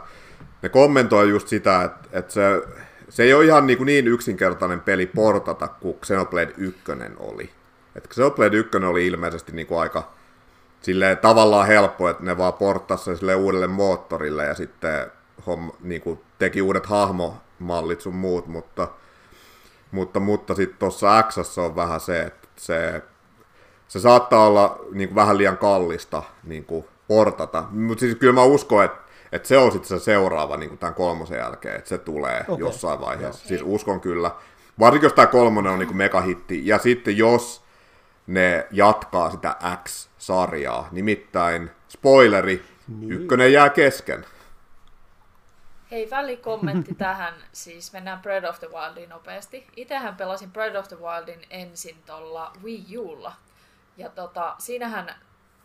ne kommentoi just sitä, että, että se, se ei ole ihan niin, niin yksinkertainen peli portata kuin Xenoblade 1 oli. Että Xenoblade 1 oli ilmeisesti niin kuin aika silleen tavallaan helppo, että ne vaan porttasi sen sille uudelle moottorille ja sitten homma, niin kuin teki uudet hahmomallit sun muut, mutta mutta, mutta sitten tuossa X on vähän se, että se, se saattaa olla niin kuin vähän liian kallista niin kuin portata. Mutta siis kyllä mä uskon, että, että se on sitten se seuraava niin kuin tämän kolmosen jälkeen, että se tulee okay. jossain vaiheessa. Joo. Siis uskon kyllä. Varsinkin jos tämä kolmonen on niin kuin megahitti. Ja sitten jos ne jatkaa sitä X-sarjaa, nimittäin spoileri, niin. ykkönen jää kesken. Hei, välikommentti tähän. Siis mennään Breath of the Wildiin nopeasti. Itsehän pelasin Breath of the Wildin ensin tuolla Wii Ulla. Ja tota, siinähän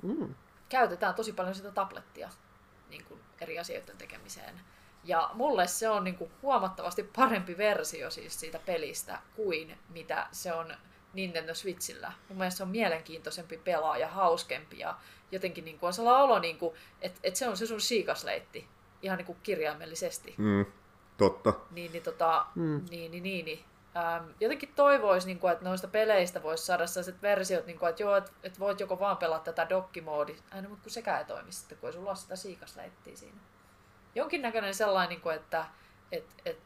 mm. käytetään tosi paljon sitä tablettia niin kuin eri asioiden tekemiseen. Ja mulle se on niin kuin huomattavasti parempi versio siis siitä pelistä kuin mitä se on Nintendo Switchillä. Mun mielestä se on mielenkiintoisempi pelaa ja hauskempi ja jotenkin niin kuin on sellainen olo, niin kuin, että, että se on se sun siikasleitti ihan niin kuin kirjaimellisesti. Mm, totta. Niin, niin, tota, mm. niin, niin, niin, niin. Ähm, jotenkin toivoisi, niin kuin, että noista peleistä voisi saada sellaiset versiot, niin kuin, että joo, että, että voit joko vaan pelata tätä dokkimoodi, aina, mutta kun sekään ei toimi sitten, kun ei sulla ole sitä siikasleittiä siinä. Jonkinnäköinen sellainen, niin kuin, että et, et,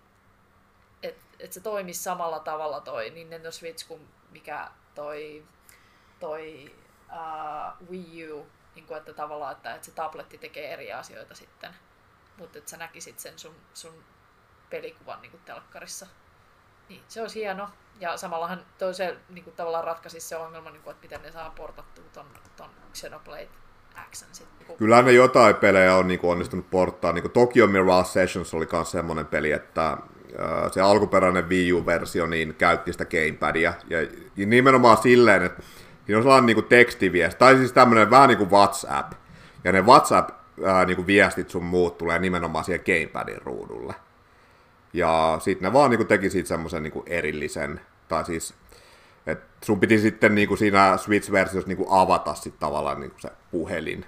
et, et se toimisi samalla tavalla toi Nintendo Switch kuin mikä toi, toi uh, Wii U, niin kuin, että tavallaan, että, että se tabletti tekee eri asioita sitten mutta että sä näkisit sen sun, sun pelikuvan niin telkkarissa. Niin, se olisi hieno. Ja samallahan toi se niin kuin tavallaan ratkaisi se ongelma, niin kuin, että miten ne saa portattua ton, ton Xenoblade Xn sitten. Kyllä ne jotain pelejä on niin kuin onnistunut porttaa. Niin kuin Tokyo Mirage Sessions oli myös semmoinen peli, että se alkuperäinen Wii U-versio niin käytti sitä gamepadia. Ja nimenomaan silleen, että siinä on sellainen niin kuin tekstiviesti, tai siis tämmöinen vähän niin kuin WhatsApp. Ja ne WhatsApp-viestit niin kuin sun muut tulee nimenomaan siihen gamepadin ruudulle. Ja sitten ne vaan niin kuin teki siitä semmoisen niin erillisen, tai siis että sun piti sitten niin kuin siinä Switch-versiossa niin kuin avata sit tavallaan niin kuin se puhelin.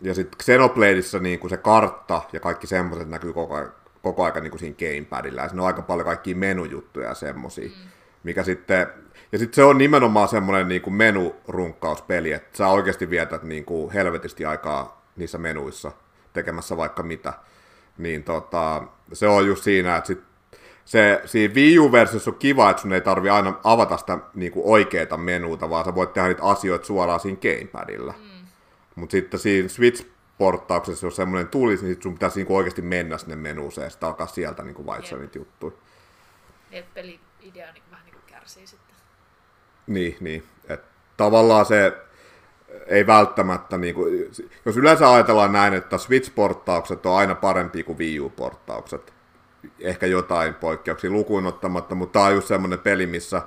Ja sitten Xenobladeissa niin kuin se kartta ja kaikki semmoiset näkyy koko ajan, koko ajan niin kuin siinä gamepadilla. Ja siinä on aika paljon kaikkia menujuttuja ja semmosia. Mm. Mikä sitten, ja sitten se on nimenomaan semmoinen niin kuin menurunkkauspeli, että sä oikeasti vietät niin kuin helvetisti aikaa niissä menuissa tekemässä vaikka mitä. Niin tota, se on just siinä, että sit se siinä Wii U-versiossa on kiva, että sun ei tarvi aina avata sitä niin kuin oikeaa menuuta, vaan sä voit tehdä niitä asioita suoraan siinä gamepadilla. Mm. Mutta sitten siinä Switch-porttauksessa, jos semmoinen tulisi, niin sit sun pitäisi niinku oikeasti mennä sinne menuuseen ja sitten alkaa sieltä niinku vaihtaa niitä juttuja. Niin, että peli-idea niin vähän niin kuin kärsii sitten. Niin, niin. Et tavallaan se ei välttämättä, niin kuin, jos yleensä ajatellaan näin, että Switch-porttaukset on aina parempi kuin Wii U-porttaukset, ehkä jotain poikkeuksia lukuun ottamatta, mutta tämä on just semmoinen peli, missä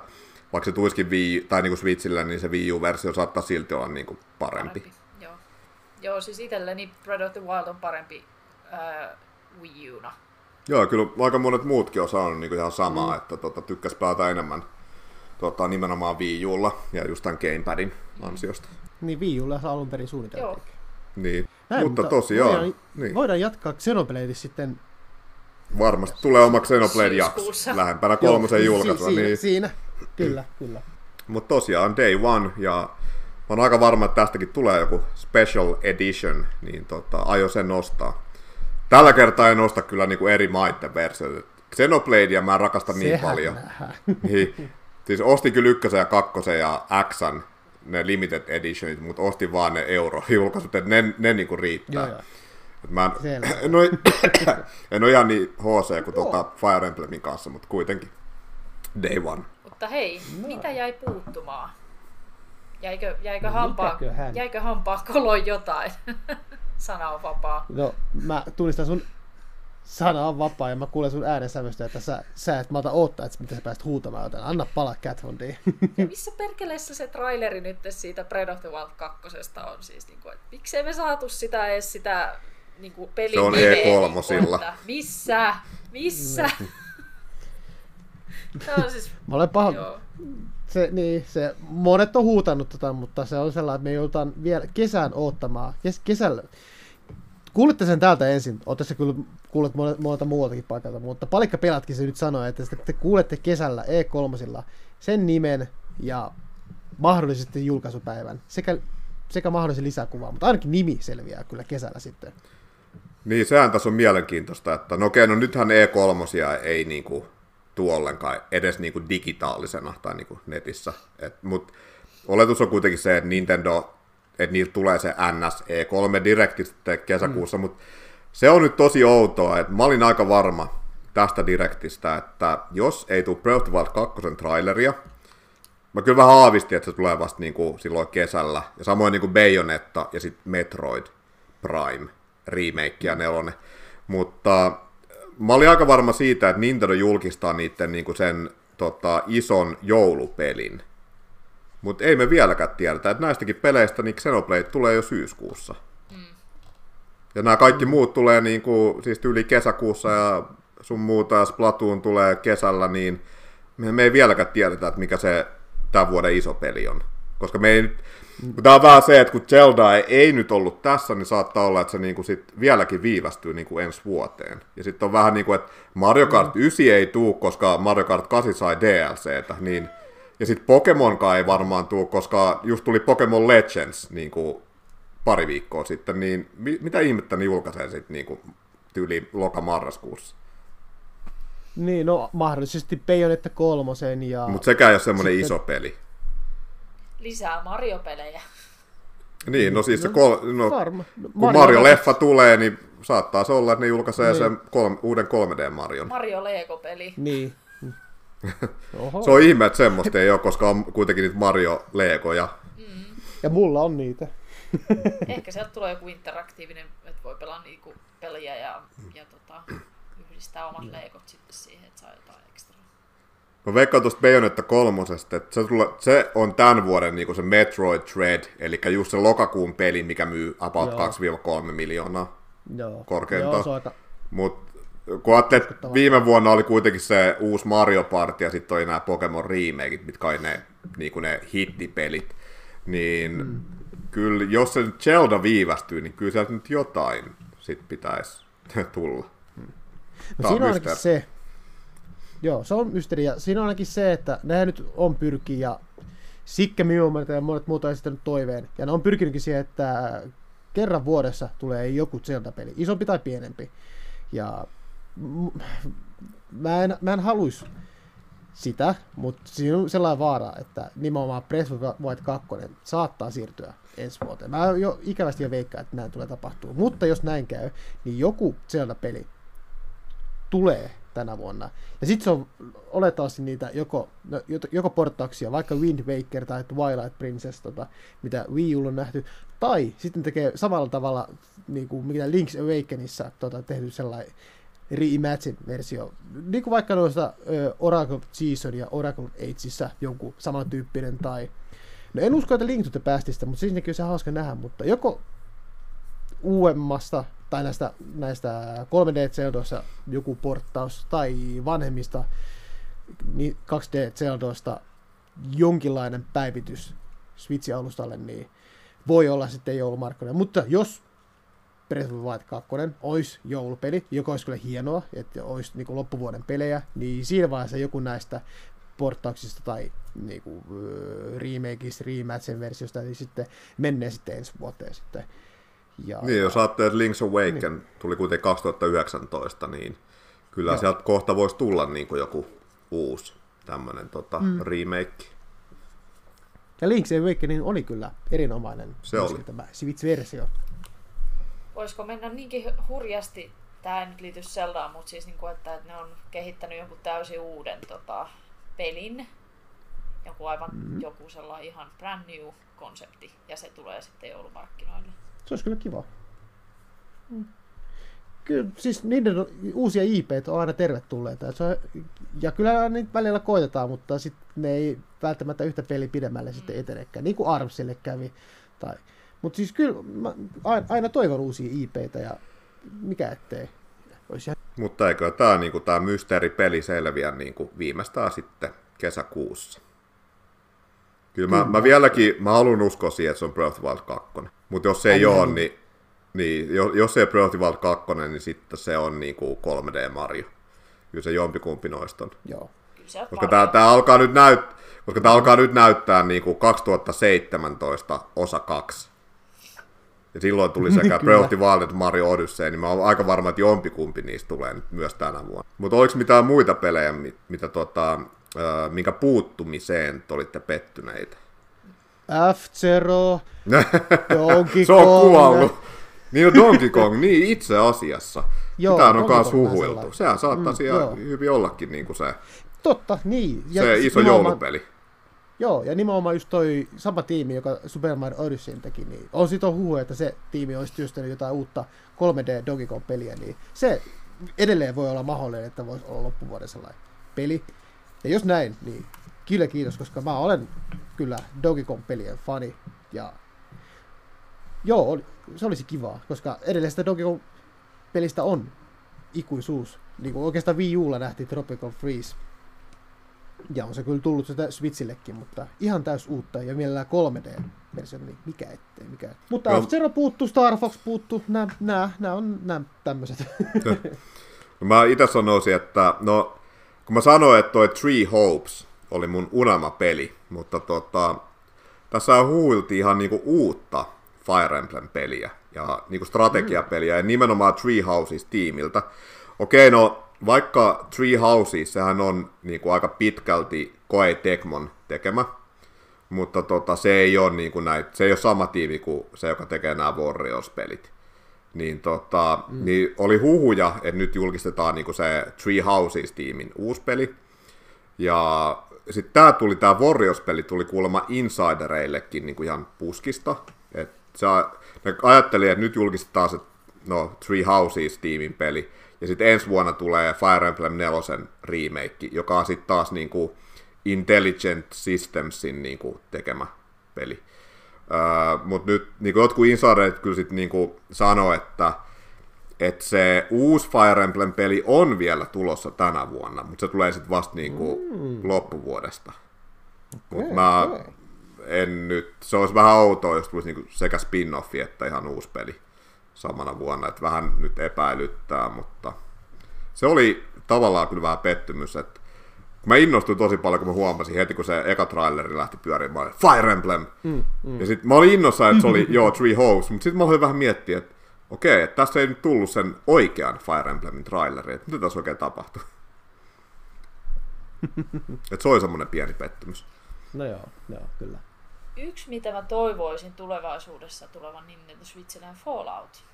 vaikka se tuisikin Wii, tai niin kuin Switchillä, niin se Wii U-versio saattaa silti olla niin kuin parempi. parempi. Joo. Joo, siis itselleni Breath of the Wild on parempi äh, Wii Una. Joo, kyllä aika monet muutkin on saanut niin kuin ihan samaa, mm. että tota, tykkäs pelata enemmän tota, nimenomaan Wii Ulla ja just tämän Gamepadin ansiosta. Niin Wii Ulla alun perin suunniteltiin. Niin, Näin, mutta, mutta tosiaan. Voidaan, niin. voidaan jatkaa Xenobladeissa sitten Varmasti tulee oma Xenoblade jakso lähempänä kolmosen julkaisua. Siinä, niin... siinä, kyllä, kyllä. Mutta tosiaan Day One, ja mä oon aika varma, että tästäkin tulee joku Special Edition, niin tota, aio sen nostaa. Tällä kertaa en nosta kyllä niinku eri maiden versioita. Xenobladea mä rakastan niin Sehän paljon. Niin, siis ostin kyllä ykkösen ja kakkosen ja Xn, ne limited editionit, mutta ostin vaan ne euro-julkaisut, että ne, ne niinku riittää. Joo, joo. Mä en, en, ole, en ole ihan niin HC kuin tuota Fire Emblemin kanssa, mutta kuitenkin Day One. Mutta hei, no. mitä jäi puuttumaan? Jäikö, jäikö, no, hampaa, jäikö hampaa koloon jotain? Sana on vapaa. No, mä tunnistan sun sana on vapaa ja mä kuulen sun äänesävystä, että sä, sä et malta odottaa, että mitä sä pääst huutamaan, joten anna palaa Catfondiin. Ja missä perkeleessä se traileri nyt siitä Breath of the Wild 2 on siis, niin kuin, että miksei me saatu sitä edes sitä niin kuin pelin Se on E3. Missä? Missä? Tämä on siis... Mä olen paha... Se, niin, se, monet on huutanut tota, mutta se on sellainen, että me joudutaan vielä kesään odottamaan. Kes, kesällä. Kuulitte sen täältä ensin, olette se kyllä kuulleet monelta muualtakin paikalta, mutta palikka pelatkin se nyt sanoi, että te kuulette kesällä E3 sen nimen ja mahdollisesti julkaisupäivän. Sekä, sekä mahdollisen lisäkuvaa, mutta ainakin nimi selviää kyllä kesällä sitten. Niin, sehän tässä on mielenkiintoista, että no okei, no nythän E3 ei niinku tuo ollenkaan edes niinku digitaalisena tai niinku netissä, mutta oletus on kuitenkin se, että Nintendo, että niiltä tulee se NS E3 Direct sitten kesäkuussa, mm. mutta se on nyt tosi outoa, että mä olin aika varma tästä Directistä, että jos ei tule Breath of the Wild 2 traileria, mä kyllä vähän aavistin, että se tulee vasta niinku silloin kesällä, ja samoin niinku Bayonetta ja sitten Metroid Prime remake ja nelonen. Mutta mä olin aika varma siitä, että Nintendo julkistaa niiden niin sen tota, ison joulupelin. Mutta ei me vieläkään tiedetä, että näistäkin peleistä niin Xenoblade tulee jo syyskuussa. Mm. Ja nämä kaikki muut tulee niin kuin, siis yli kesäkuussa ja sun muuta, ja Splatoon tulee kesällä, niin me, me ei vieläkään tiedetä, että mikä se tämän vuoden iso peli on. Koska me ei, Tämä on vähän se, että kun Zelda ei, ei nyt ollut tässä, niin saattaa olla, että se niinku sit vieläkin viivästyy niinku ensi vuoteen. Ja sitten on vähän niin kuin, että Mario Kart 9 ei tuu, koska Mario Kart 8 sai DLCtä, niin ja sitten Pokemonkaan ei varmaan tuu, koska just tuli Pokemon Legends niin kuin pari viikkoa sitten, niin mi- mitä ihmettä ne julkaisee sitten niin kuin tyyli loka-marraskuussa? Niin, no mahdollisesti Bayonetta kolmosen ja... Mutta sekään ei ole semmoinen sitten... iso peli lisää Mario-pelejä. Niin, no siis se kol- no, Varma. No, kun Mario-leffa tulee, niin saattaa se olla, että ne julkaisee niin. sen kolme, uuden 3D-Marion. Mario Lego-peli. Niin. Se on ihme, että semmoista ei ole, koska on kuitenkin niitä Mario-legoja. Mm. Ja mulla on niitä. Ehkä sieltä tulee joku interaktiivinen, että voi pelaa niinku peliä ja, ja tota, yhdistää omat leikot sitten siihen, että saa jotain ekstraa. Mä veikkaan tuosta Bayonetta kolmosesta, että se, tulla, se on tämän vuoden niin se Metroid Dread, eli just se lokakuun peli, mikä myy about Joo. 2-3 miljoonaa Joo. korkeintaan. Joo, se on aika... Mutta kun ajattelet, että viime vuonna oli kuitenkin se uusi Mario Party ja sitten oli nämä Pokemon remakeit, mitkä oli ne, niinku ne hittipelit, niin mm. kyllä jos se nyt Zelda viivästyy, niin kyllä sieltä nyt jotain sit pitäisi tulla. No Tää on siinä on ainakin se, joo, se on mysteeri, ja siinä on ainakin se, että nämä nyt on pyrki, ja Sikke Miumat ja monet muut on esittänyt toiveen, ja ne on pyrkinytkin siihen, että kerran vuodessa tulee joku Zelda-peli, isompi tai pienempi, ja mä en, mä en haluis sitä, mutta siinä on sellainen vaara, että nimenomaan Breath Wild 2 saattaa siirtyä ensi vuoteen. Mä jo ikävästi jo veikkaan, että näin tulee tapahtua. Mutta jos näin käy, niin joku Zelda-peli tulee tänä vuonna. Ja sitten se on olettavasti niitä joko, no, joko porttauksia, vaikka Wind Waker tai Twilight Princess, tota, mitä Wii U on nähty, tai sitten tekee samalla tavalla, niin kuin mitä Link's Awakenissa tota, tehty sellainen reimagine-versio. Niin kuin vaikka noista ö, Oracle Season ja Oracle Ageissa jonkun samantyyppinen, tai No en usko, että Link to the Pastista, mutta siis kyllä se hauska nähdä, mutta joko uudemmasta tai näistä, näistä 3D Zeldoissa joku porttaus tai vanhemmista niin 2D Zeldoista jonkinlainen päivitys Switchin alustalle, niin voi olla sitten joulumarkkinoilla. Mutta jos Breath of the Wild 2 olisi joulupeli, joka olisi kyllä hienoa, että olisi niin kuin loppuvuoden pelejä, niin siinä vaiheessa joku näistä porttauksista tai niin kuin, remakeista, rematchen versiosta, niin sitten menee sitten ensi vuoteen sitten. Ja, Niin, jos ajattelee, että Link's Awaken niin. tuli kuitenkin 2019, niin kyllä Joo. Sieltä kohta voisi tulla niin kuin joku uusi tämmöinen tota, mm. remake. ja Link's Awakening oli kyllä erinomainen Se oli. tämä Switch-versio. Voisiko mennä niinkin hurjasti, tämä ei nyt liity Zeldaan, mutta siis niin kuin, että, että ne on kehittänyt jonkun täysin uuden tota, pelin, joku aivan mm. joku sellainen ihan brand new konsepti, ja se tulee sitten joulumarkkinoille. Se olisi kyllä kiva. Mm. Kyllä, siis niiden uusia IP on aina tervetulleita. Se on, ja kyllä niitä välillä koitetaan, mutta sitten ne ei välttämättä yhtä peli pidemmälle sitten etenekään, niin kuin Armsille kävi. Tai, mutta siis kyllä mä aina, toivon uusia IPtä ja mikä ettei. Olisi ihan Mutta eikö tämä niinku, tää mysteeripeli selviä niinku, viimeistään sitten kesäkuussa? Kyllä mä, mä vieläkin, mä haluan uskoa siihen, että se on Breath of the Wild 2. Mutta jos se ei On ole, niin. niin, niin jo- jos se ei ole Breath of the Wild 2, niin sitten se on niinku 3D Mario. Kyllä se jompikumpi noista on. joo. Kyllä Koska tämä, tämä alkaa nyt näyt, koska tämä alkaa nyt näyttää niin kuin 2017 osa 2. Ja silloin tuli sekä Kyllä. Breath of the Wild että Mario Odyssey, niin mä oon aika varma, että jompikumpi niistä tulee nyt myös tänä vuonna. Mutta oliko mitään muita pelejä, mi- mitä tota, minkä puuttumiseen te olitte pettyneitä? F-Zero, Donkey se on Kong. kuollut. Niin on Donkey Kong, niin itse asiassa. Joo, Sitä on myös Kong huhuiltu. Sehän saattaisi Mm, joo. hyvin ollakin niin kuin se, Totta, niin. se sit iso joulupeli. Joo, ja nimenomaan just toi sama tiimi, joka Super Mario Odysseyn teki, niin on sit on huhu, että se tiimi olisi työstänyt jotain uutta 3D Donkey Kong-peliä, niin se edelleen voi olla mahdollinen, että voisi olla loppuvuoden sellainen peli. Ja jos näin, niin kyllä kiitos, koska mä olen kyllä Donkey Kong-pelien fani, ja joo, oli, se olisi kivaa, koska edelleen sitä Donkey Kong-pelistä on ikuisuus. Niin kuin oikeastaan Wii Ulla nähtiin Tropical Freeze, ja on se kyllä tullut sitä Switchillekin, mutta ihan täys uutta ja mielellään 3D-versio, niin mikä ettei, mikä ettei. Mutta No. F-Zero puuttuu, Star Fox puuttuu, nämä, nämä, nämä on nämä tämmöiset. No mä itse sanoisin, että no, kun mä sanoin, että toi Three Hopes oli mun unelmapeli, mutta tota, tässä huuiltiin ihan niinku uutta Fire Emblem-peliä ja niinku strategiapeliä ja nimenomaan Tree Houses tiimiltä. Okei, no vaikka Tree Houses, sehän on niinku aika pitkälti Koei Tecmon tekemä, mutta tota, se ei ole niinku näitä, se ei ole sama tiimi kuin se, joka tekee nämä Warriors-pelit niin, tota, mm. niin oli huhuja, että nyt julkistetaan niinku se Three Houses-tiimin uusi peli. Ja sitten tämä tuli, tämä Warriors-peli tuli kuulemma insidereillekin niinku ihan puskista. Et se, ne ajatteli, että nyt julkistetaan se no, Three Houses-tiimin peli, ja sitten ensi vuonna tulee Fire Emblem 4 remake, joka on sitten taas niinku Intelligent Systemsin niinku tekemä peli. Uh, Mutta nyt niinku jotkut insiderit kyllä sitten niinku sanoo, että että se uusi Fire Emblem-peli on vielä tulossa tänä vuonna, mutta se tulee sitten vasta niinku mm. loppuvuodesta. Okay, Mutta mä okay. en nyt, se olisi vähän outoa, jos tulisi niinku sekä spin-offi että ihan uusi peli samana vuonna, että vähän nyt epäilyttää, mutta se oli tavallaan kyllä vähän pettymys, että mä innostuin tosi paljon, kun mä huomasin heti, kun se eka traileri lähti pyörimään, Fire Emblem! Mm, mm. Ja sitten mä olin innossa, että se oli, joo, Three House, mutta sitten mä olin vähän miettiä, että okei, että tässä ei nyt tullut sen oikean Fire Emblemin traileri, että mitä tässä oikein tapahtui. että se oli semmoinen pieni pettymys. No joo, joo, kyllä. Yksi, mitä mä toivoisin tulevaisuudessa tulevan Nintendo Switchillä on Fallout.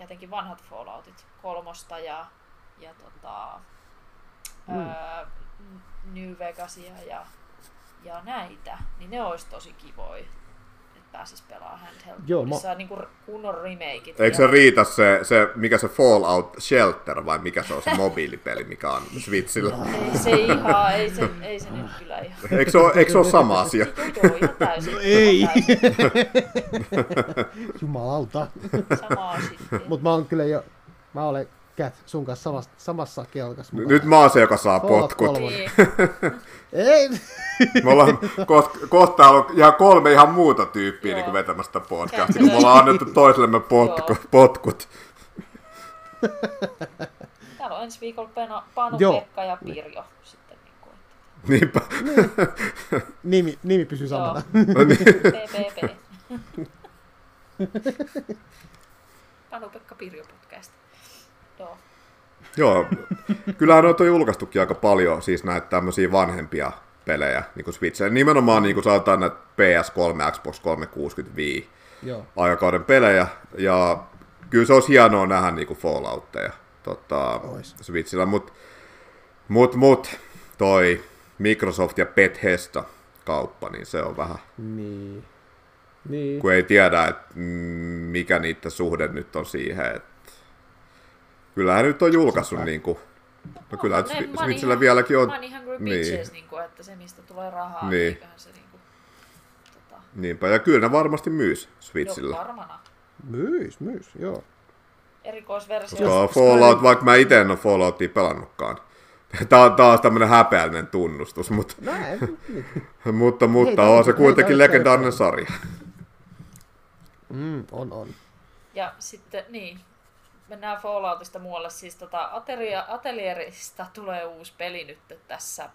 Jotenkin vanhat Falloutit, kolmosta ja, ja tota, mm. öö, New Vegasia ja, ja näitä, niin ne olisi tosi kivoja pääsisi pelaamaan handheld. Joo, mä... Saa niinku kunnon remakeit. Eikö se riitä se, se, mikä se Fallout Shelter vai mikä se on se mobiilipeli, mikä on Switchillä? ei se ihan, ei se, ei se nyt kyllä ihan. Eikö se ole, eikö se ole sama asia? Joo, ihan täysin. No ei. Jumalauta. Sama asia. Mutta mä oon kyllä jo, mä olen Cat sun kanssa samassa, samassa kelkassa. Nyt mä oon se, joka saa potkut. Niin. Ei. Me ollaan kohta, kohta ihan kolme ihan muuta tyyppiä niin vetämästä podcastia, kun me ollaan annettu toisellemme potku, potkut. Täällä on ensi viikolla Pano, Pano Pekka ja Pirjo. Sitten, niin kuin. Niinpä. nimi, nimi pysyy samana. No niin. PPP. Pano Pekka Pirjo. Joo. Joo, kyllähän noita on julkaistukin aika paljon, siis näitä tämmöisiä vanhempia pelejä niin kuin Switchille. Nimenomaan niin kuin sanotaan näitä PS3, Xbox 360 Wii Joo. aikakauden pelejä. Ja kyllä se olisi hienoa nähdä niin kuin Falloutteja tota, Switchillä, mutta mut, mut, toi Microsoft ja Bethesda kauppa, niin se on vähän... Niin. niin. Kun ei tiedä, että mikä niiden suhde nyt on siihen, että Kyllähän nyt on julkaissut niin kuin, no kyllä no, Switchillä vieläkin on. Money Hungry Bitches, niin. niin kuin, että se mistä tulee rahaa, niin. eiköhän se niin kuin, tota... Niinpä, ja kyllä ne varmasti myys Switchillä. Joo, varmana. Myys, myys, joo. Erikoisversio. Koska Fallout, vaikka mä itse en ole Falloutia pelannutkaan. Tämä on taas tämmöinen häpeällinen tunnustus, mutta, Näin. mutta, mutta on se kuitenkin legendaarinen sarja. Mm, on, on. Ja sitten, niin, mennään Falloutista muualle. Siis tota, Atelierista tulee uusi peli nyt tässä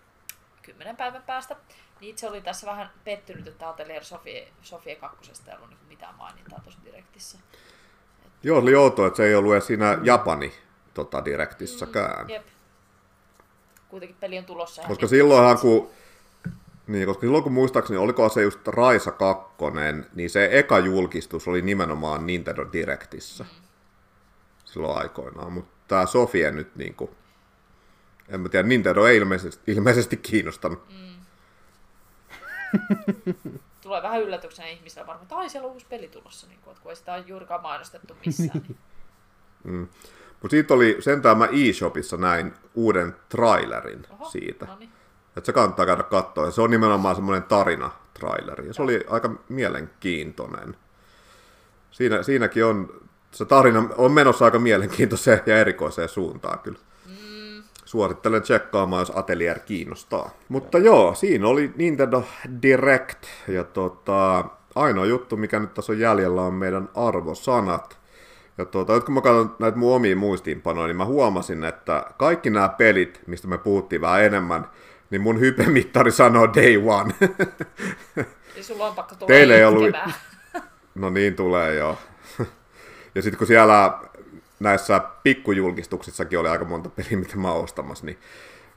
kymmenen päivän päästä. Niin itse oli tässä vähän pettynyt, että Atelier Sofie, Sofie 2 ei ollut niin mitään mainintaa tuossa direktissä. Et... Joo, oli outoa, että se ei ollut siinä Japani tota, direktissäkään. Mm, jep. Kuitenkin peli on tulossa. Koska silloinhan kun niin, koska silloin kun muistaakseni, oliko se just Raisa 2, niin se eka julkistus oli nimenomaan Nintendo Directissä. Mm silloin aikoinaan, mutta tämä Sofia nyt niin kuin, en mä tiedä, Nintendo ei ilmeisesti, ilmeisesti kiinnostanut. Mm. Tulee vähän yllätyksenä ihmisillä varmaan, että ai siellä on uusi peli tulossa, niin kuin, kun ei sitä ole juurikaan mainostettu missään. Niin. mm. Mutta siitä oli, sentään mä eShopissa näin uuden trailerin Oho, siitä. No niin. Että se kannattaa käydä katsoa. Ja se on nimenomaan semmoinen tarina-traileri. Ja se oli aika mielenkiintoinen. Siinä, siinäkin on se tarina on menossa aika mielenkiintoiseen ja erikoiseen suuntaan kyllä. Mm. Suosittelen tsekkaamaan, jos Atelier kiinnostaa. Mutta joo, siinä oli Nintendo Direct. Ja tota, ainoa juttu, mikä nyt tässä on jäljellä, on meidän arvosanat. Ja tuota, kun mä katson näitä mun omiin muistiinpanoja, niin mä huomasin, että kaikki nämä pelit, mistä me puhuttiin vähän enemmän, niin mun hypemittari sanoo day one. Eli sulla on pakko tulla Teille ei ollut... No niin tulee joo. Ja sitten kun siellä näissä pikkujulkistuksissakin oli aika monta peliä, mitä mä oon ostamassa, niin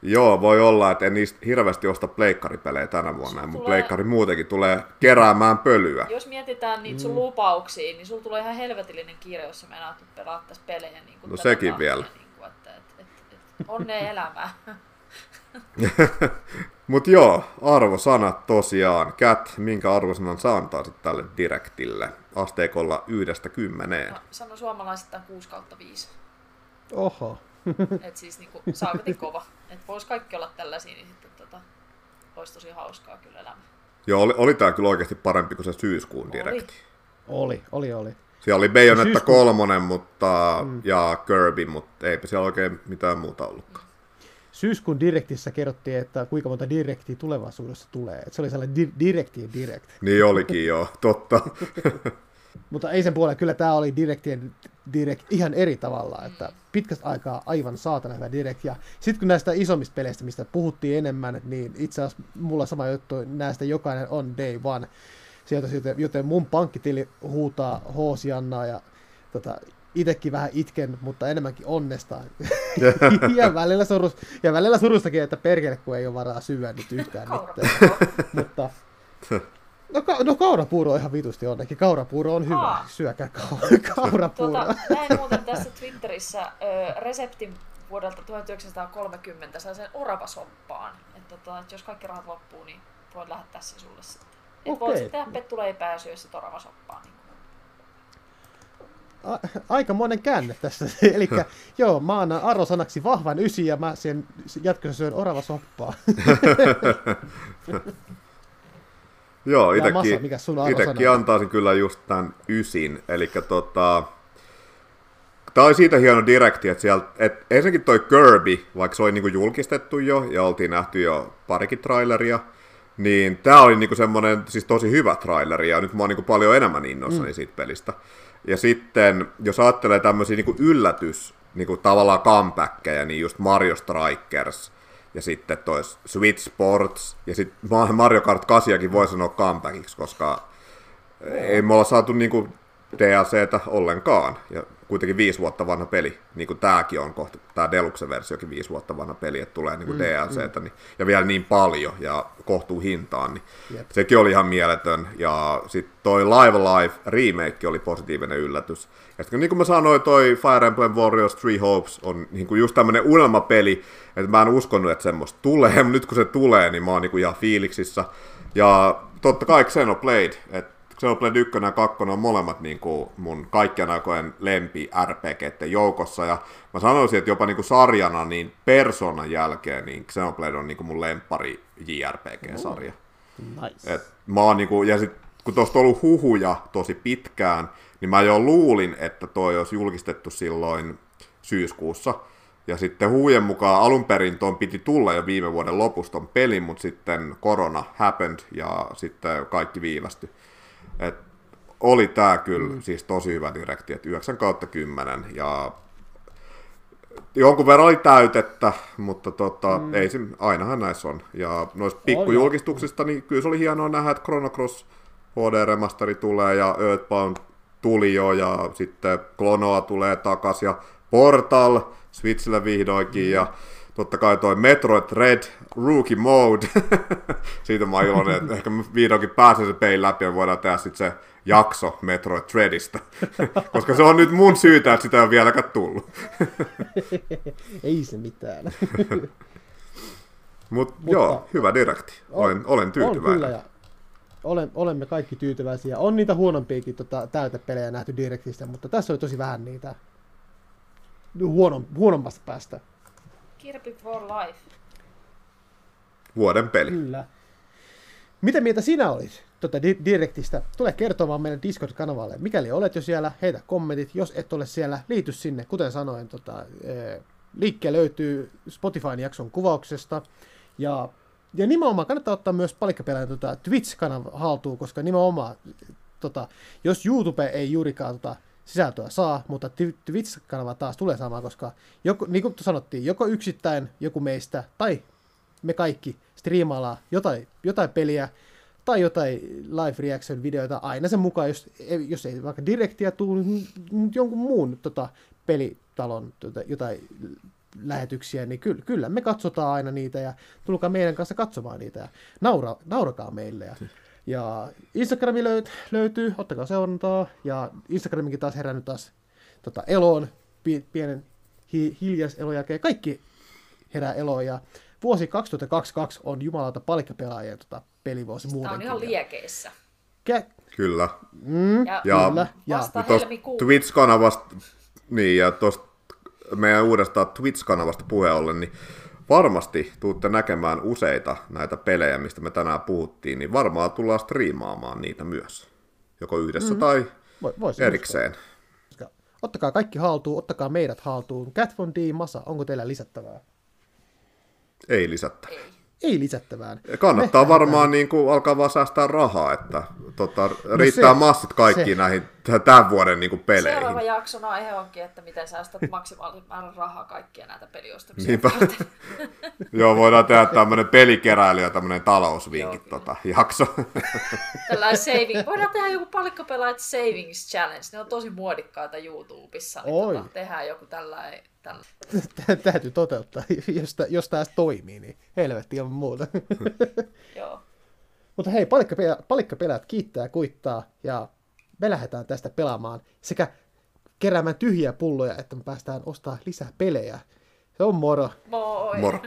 joo, voi olla, että en niistä hirveästi osta pleikkaripelejä tänä vuonna, mutta tulee... pleikkari muutenkin tulee keräämään pölyä. Jos mietitään niitä sun mm. lupauksia, niin sulla tulee ihan helvetillinen kiire, jos sä meinaat pelaa tässä pelejä. Niin kuin no sekin vielä. Niin kuin, että, että, että, että onnea elämää. Mutta joo, arvosanat tosiaan. Cat, minkä arvosanan sä antaisit tälle direktille? Asteikolla yhdestä kymmeneen. No, sano suomalaisittain 6 kautta 5. Oho. Et siis niinku saakotin kova. Et vois kaikki olla tällaisia, niin sitten tota, olisi tosi hauskaa kyllä elämä. Joo, oli, oli tää kyllä oikeasti parempi kuin se syyskuun direkti. Oli, oli, oli. Siellä oli Bayonetta Syyskuun- kolmonen mutta, mm. ja Kirby, mutta eipä siellä oikein mitään muuta ollutkaan. Syyskuun direktissä kerrottiin, että kuinka monta direktiä tulevaisuudessa tulee. Et se oli sellainen di- direktien direct. Niin olikin jo, totta. Mutta ei sen puolella, kyllä tämä oli direktien direct ihan eri tavalla, että pitkästä aikaa aivan saatana hyvä direct. Ja sitten kun näistä isommista peleistä, mistä puhuttiin enemmän, niin itse asiassa mulla sama juttu, näistä jokainen on day one. Sieltä, joten mun pankkitili huutaa hoosiannaa ja tota, itekin vähän itken, mutta enemmänkin onnesta. ja, välillä surus, ja välillä surustakin, että perkele, kun ei ole varaa syödä nyt yhtään mitään. mutta No, ka- no kaurapuuro on ihan vitusti onnekin. Kaurapuuro on hyvä. Aa. Syökää ka- kaurapuuro. Tota, näin muuten tässä Twitterissä ö, reseptin vuodelta 1930 sen oravasoppaan. Että tota, et jos kaikki rahat loppuu, niin voin lähettää sen sulle sitten. Et Okei. voit tehdä pettuleipää ja syö sit oravasoppaa. Niin. A- aikamoinen käänne tässä. Eli joo, mä annan arvosanaksi vahvan ysi ja mä sen jatkossa syön orava soppaa. Joo, itekin on? antaisin kyllä just tämän ysin. Eli tota, Tämä oli siitä hieno direkti, että sieltä, et ensinnäkin toi Kirby, vaikka se oli niinku julkistettu jo ja oltiin nähty jo parikin traileria, niin tämä oli niinku semmoinen siis tosi hyvä traileri ja nyt mä oon niinku paljon enemmän innoissani mm. siitä pelistä. Ja sitten, jos ajattelee tämmöisiä niinku yllätys, niinku tavallaan comebackkejä, niin just Mario Strikers ja sitten toi Switch Sports ja sitten Mario Kart 8 voi sanoa comebackiksi, koska ei me olla saatu niinku DLCtä ollenkaan. Ja kuitenkin viisi vuotta vanha peli, niin kuin tämäkin on kohta, tämä Deluxe-versiokin viisi vuotta vanha peli, että tulee niin kuin mm, DLCtä, mm. Niin, ja vielä niin paljon, ja kohtuu hintaan, niin Jep. sekin oli ihan mieletön, ja sitten toi Live Alive remake oli positiivinen yllätys. Ja sitten niin kuin mä sanoin, toi Fire Emblem Warriors Three Hopes on niin kuin just tämmönen unelmapeli, että mä en uskonut, että semmoista tulee, mutta nyt kun se tulee, niin mä oon niin kuin ihan fiiliksissä. Ja totta kai Xenoblade, että Xenoblade 1 ja 2 on molemmat niin kuin mun kaikkien aikojen lempi RPGten joukossa, ja mä sanoisin, että jopa niin kuin sarjana, niin Personan jälkeen, niin Xenoblade on niin kuin mun lempari JRPG-sarja. Nice. Et mä oon niinku, ja sit, kun tuosta on ollut huhuja tosi pitkään, niin mä jo luulin, että toi olisi julkistettu silloin syyskuussa. Ja sitten huujen mukaan alun perin tuon piti tulla jo viime vuoden lopusta ton pelin, mutta sitten korona happened ja sitten kaikki viivästyi. Et oli tää kyllä mm. siis tosi hyvä direkti, että 9 kautta 10 ja jonkun verran oli täytettä, mutta tota, mm. ei ainahan näissä on. Ja noista pikkujulkistuksista, niin kyllä se oli hienoa nähdä, että Chrono Cross HD-remasteri tulee ja Earthbound tuli jo ja sitten Klonoa tulee takas ja Portal Switchille vihdoinkin ja totta kai toi Metroid Red Rookie Mode. Siitä mä oon iloinen, että ehkä vihdoinkin pääsen se pein läpi ja voidaan tehdä sitten se jakso Metroid Dreadista. Koska se on nyt mun syytä, että sitä ei ole vieläkään tullut. Ei se mitään. Mut, joo, hyvä direkti. Olen, olen On tyytyväinen. kyllä, ja olen, olemme kaikki tyytyväisiä. On niitä huonompiakin tota, täytepelejä nähty direktistä, mutta tässä oli tosi vähän niitä huonon, huonommasta päästä. Kirby for Life. Vuoden peli. Kyllä. Mitä mieltä sinä olit tuota di- Directistä? Tule kertomaan meidän Discord-kanavalle. Mikäli olet jo siellä, heitä kommentit. Jos et ole siellä, liity sinne. Kuten sanoin, tota, ee, liikke löytyy Spotifyn jakson kuvauksesta. Ja, ja nimenomaan kannattaa ottaa myös palikkapelaajan tota, Twitch-kanava haltuun, koska nimenomaan, tota, jos YouTube ei juurikaan tota, sisältöä saa, mutta Twi- Twitch-kanava taas tulee saamaan, koska joko, niin kuin sanottiin, joko yksittäin joku meistä tai me kaikki striimaillaan jotain, jotain peliä tai jotain live reaction videoita aina sen mukaan, jos, jos ei vaikka direktiä tule, niin jonkun muun tota, pelitalon tota, jotain lähetyksiä, niin kyllä, kyllä me katsotaan aina niitä ja tulkaa meidän kanssa katsomaan niitä ja naura, naurakaa meille. Ja, ja Instagrami löyt, löytyy, ottakaa seurantaa ja Instagraminkin taas herännyt taas tota, eloon, pi, pienen hi, hiljaiselon jälkeen. Kaikki herää eloon ja vuosi 2022 on jumalauta palikkapelaajien tota, pelivuosi Tämä on muutenkin. ihan ja- liekeissä. Kä- Kyllä. Ja, Ja Kyllä, ja vasta helmikuu. Twitch-kanavasta, niin ja tuosta meidän uudesta Twitch-kanavasta puhe ollen, niin varmasti tuutte näkemään useita näitä pelejä, mistä me tänään puhuttiin, niin varmaan tullaan striimaamaan niitä myös. Joko yhdessä mm. tai Voi- voisi erikseen. uskoa. Ottakaa kaikki haltuun, ottakaa meidät haltuun. Cat Von D, Masa, onko teillä lisättävää? Ei lisättä. Ei. Ei lisättävään. Kannattaa varmaan niin kuin, alkaa vaan säästää rahaa, että tota, riittää No se- massit kaikkiin se. näihin tämän vuoden niin kuin, peleihin. Seuraava jakson aihe onkin, että miten säästät maksimaalisen määrän rahaa kaikkia näitä. Niinpä. varten. Joo, voidaan tehdä tämmöinen pelikeräily ja tämmöinen talousvinkit Joo, tota, jakso. Tällainen saving. Voidaan tehdä joku palikkapelaajat savings challenge. Ne on tosi muodikkaita YouTubessa. Niin Oi. tota, tehdään joku tällainen. Täytyy toteuttaa, jos, tä- jos tämä toimii, niin helvetti ilman muuta. Joo. Mutta hei, palikkapelät, palikkapelät kiittää ja kuittaa, ja me lähdetään tästä pelaamaan sekä keräämään tyhjiä pulloja, että me päästään ostamaan lisää pelejä. Se on moro. Moi. Moro.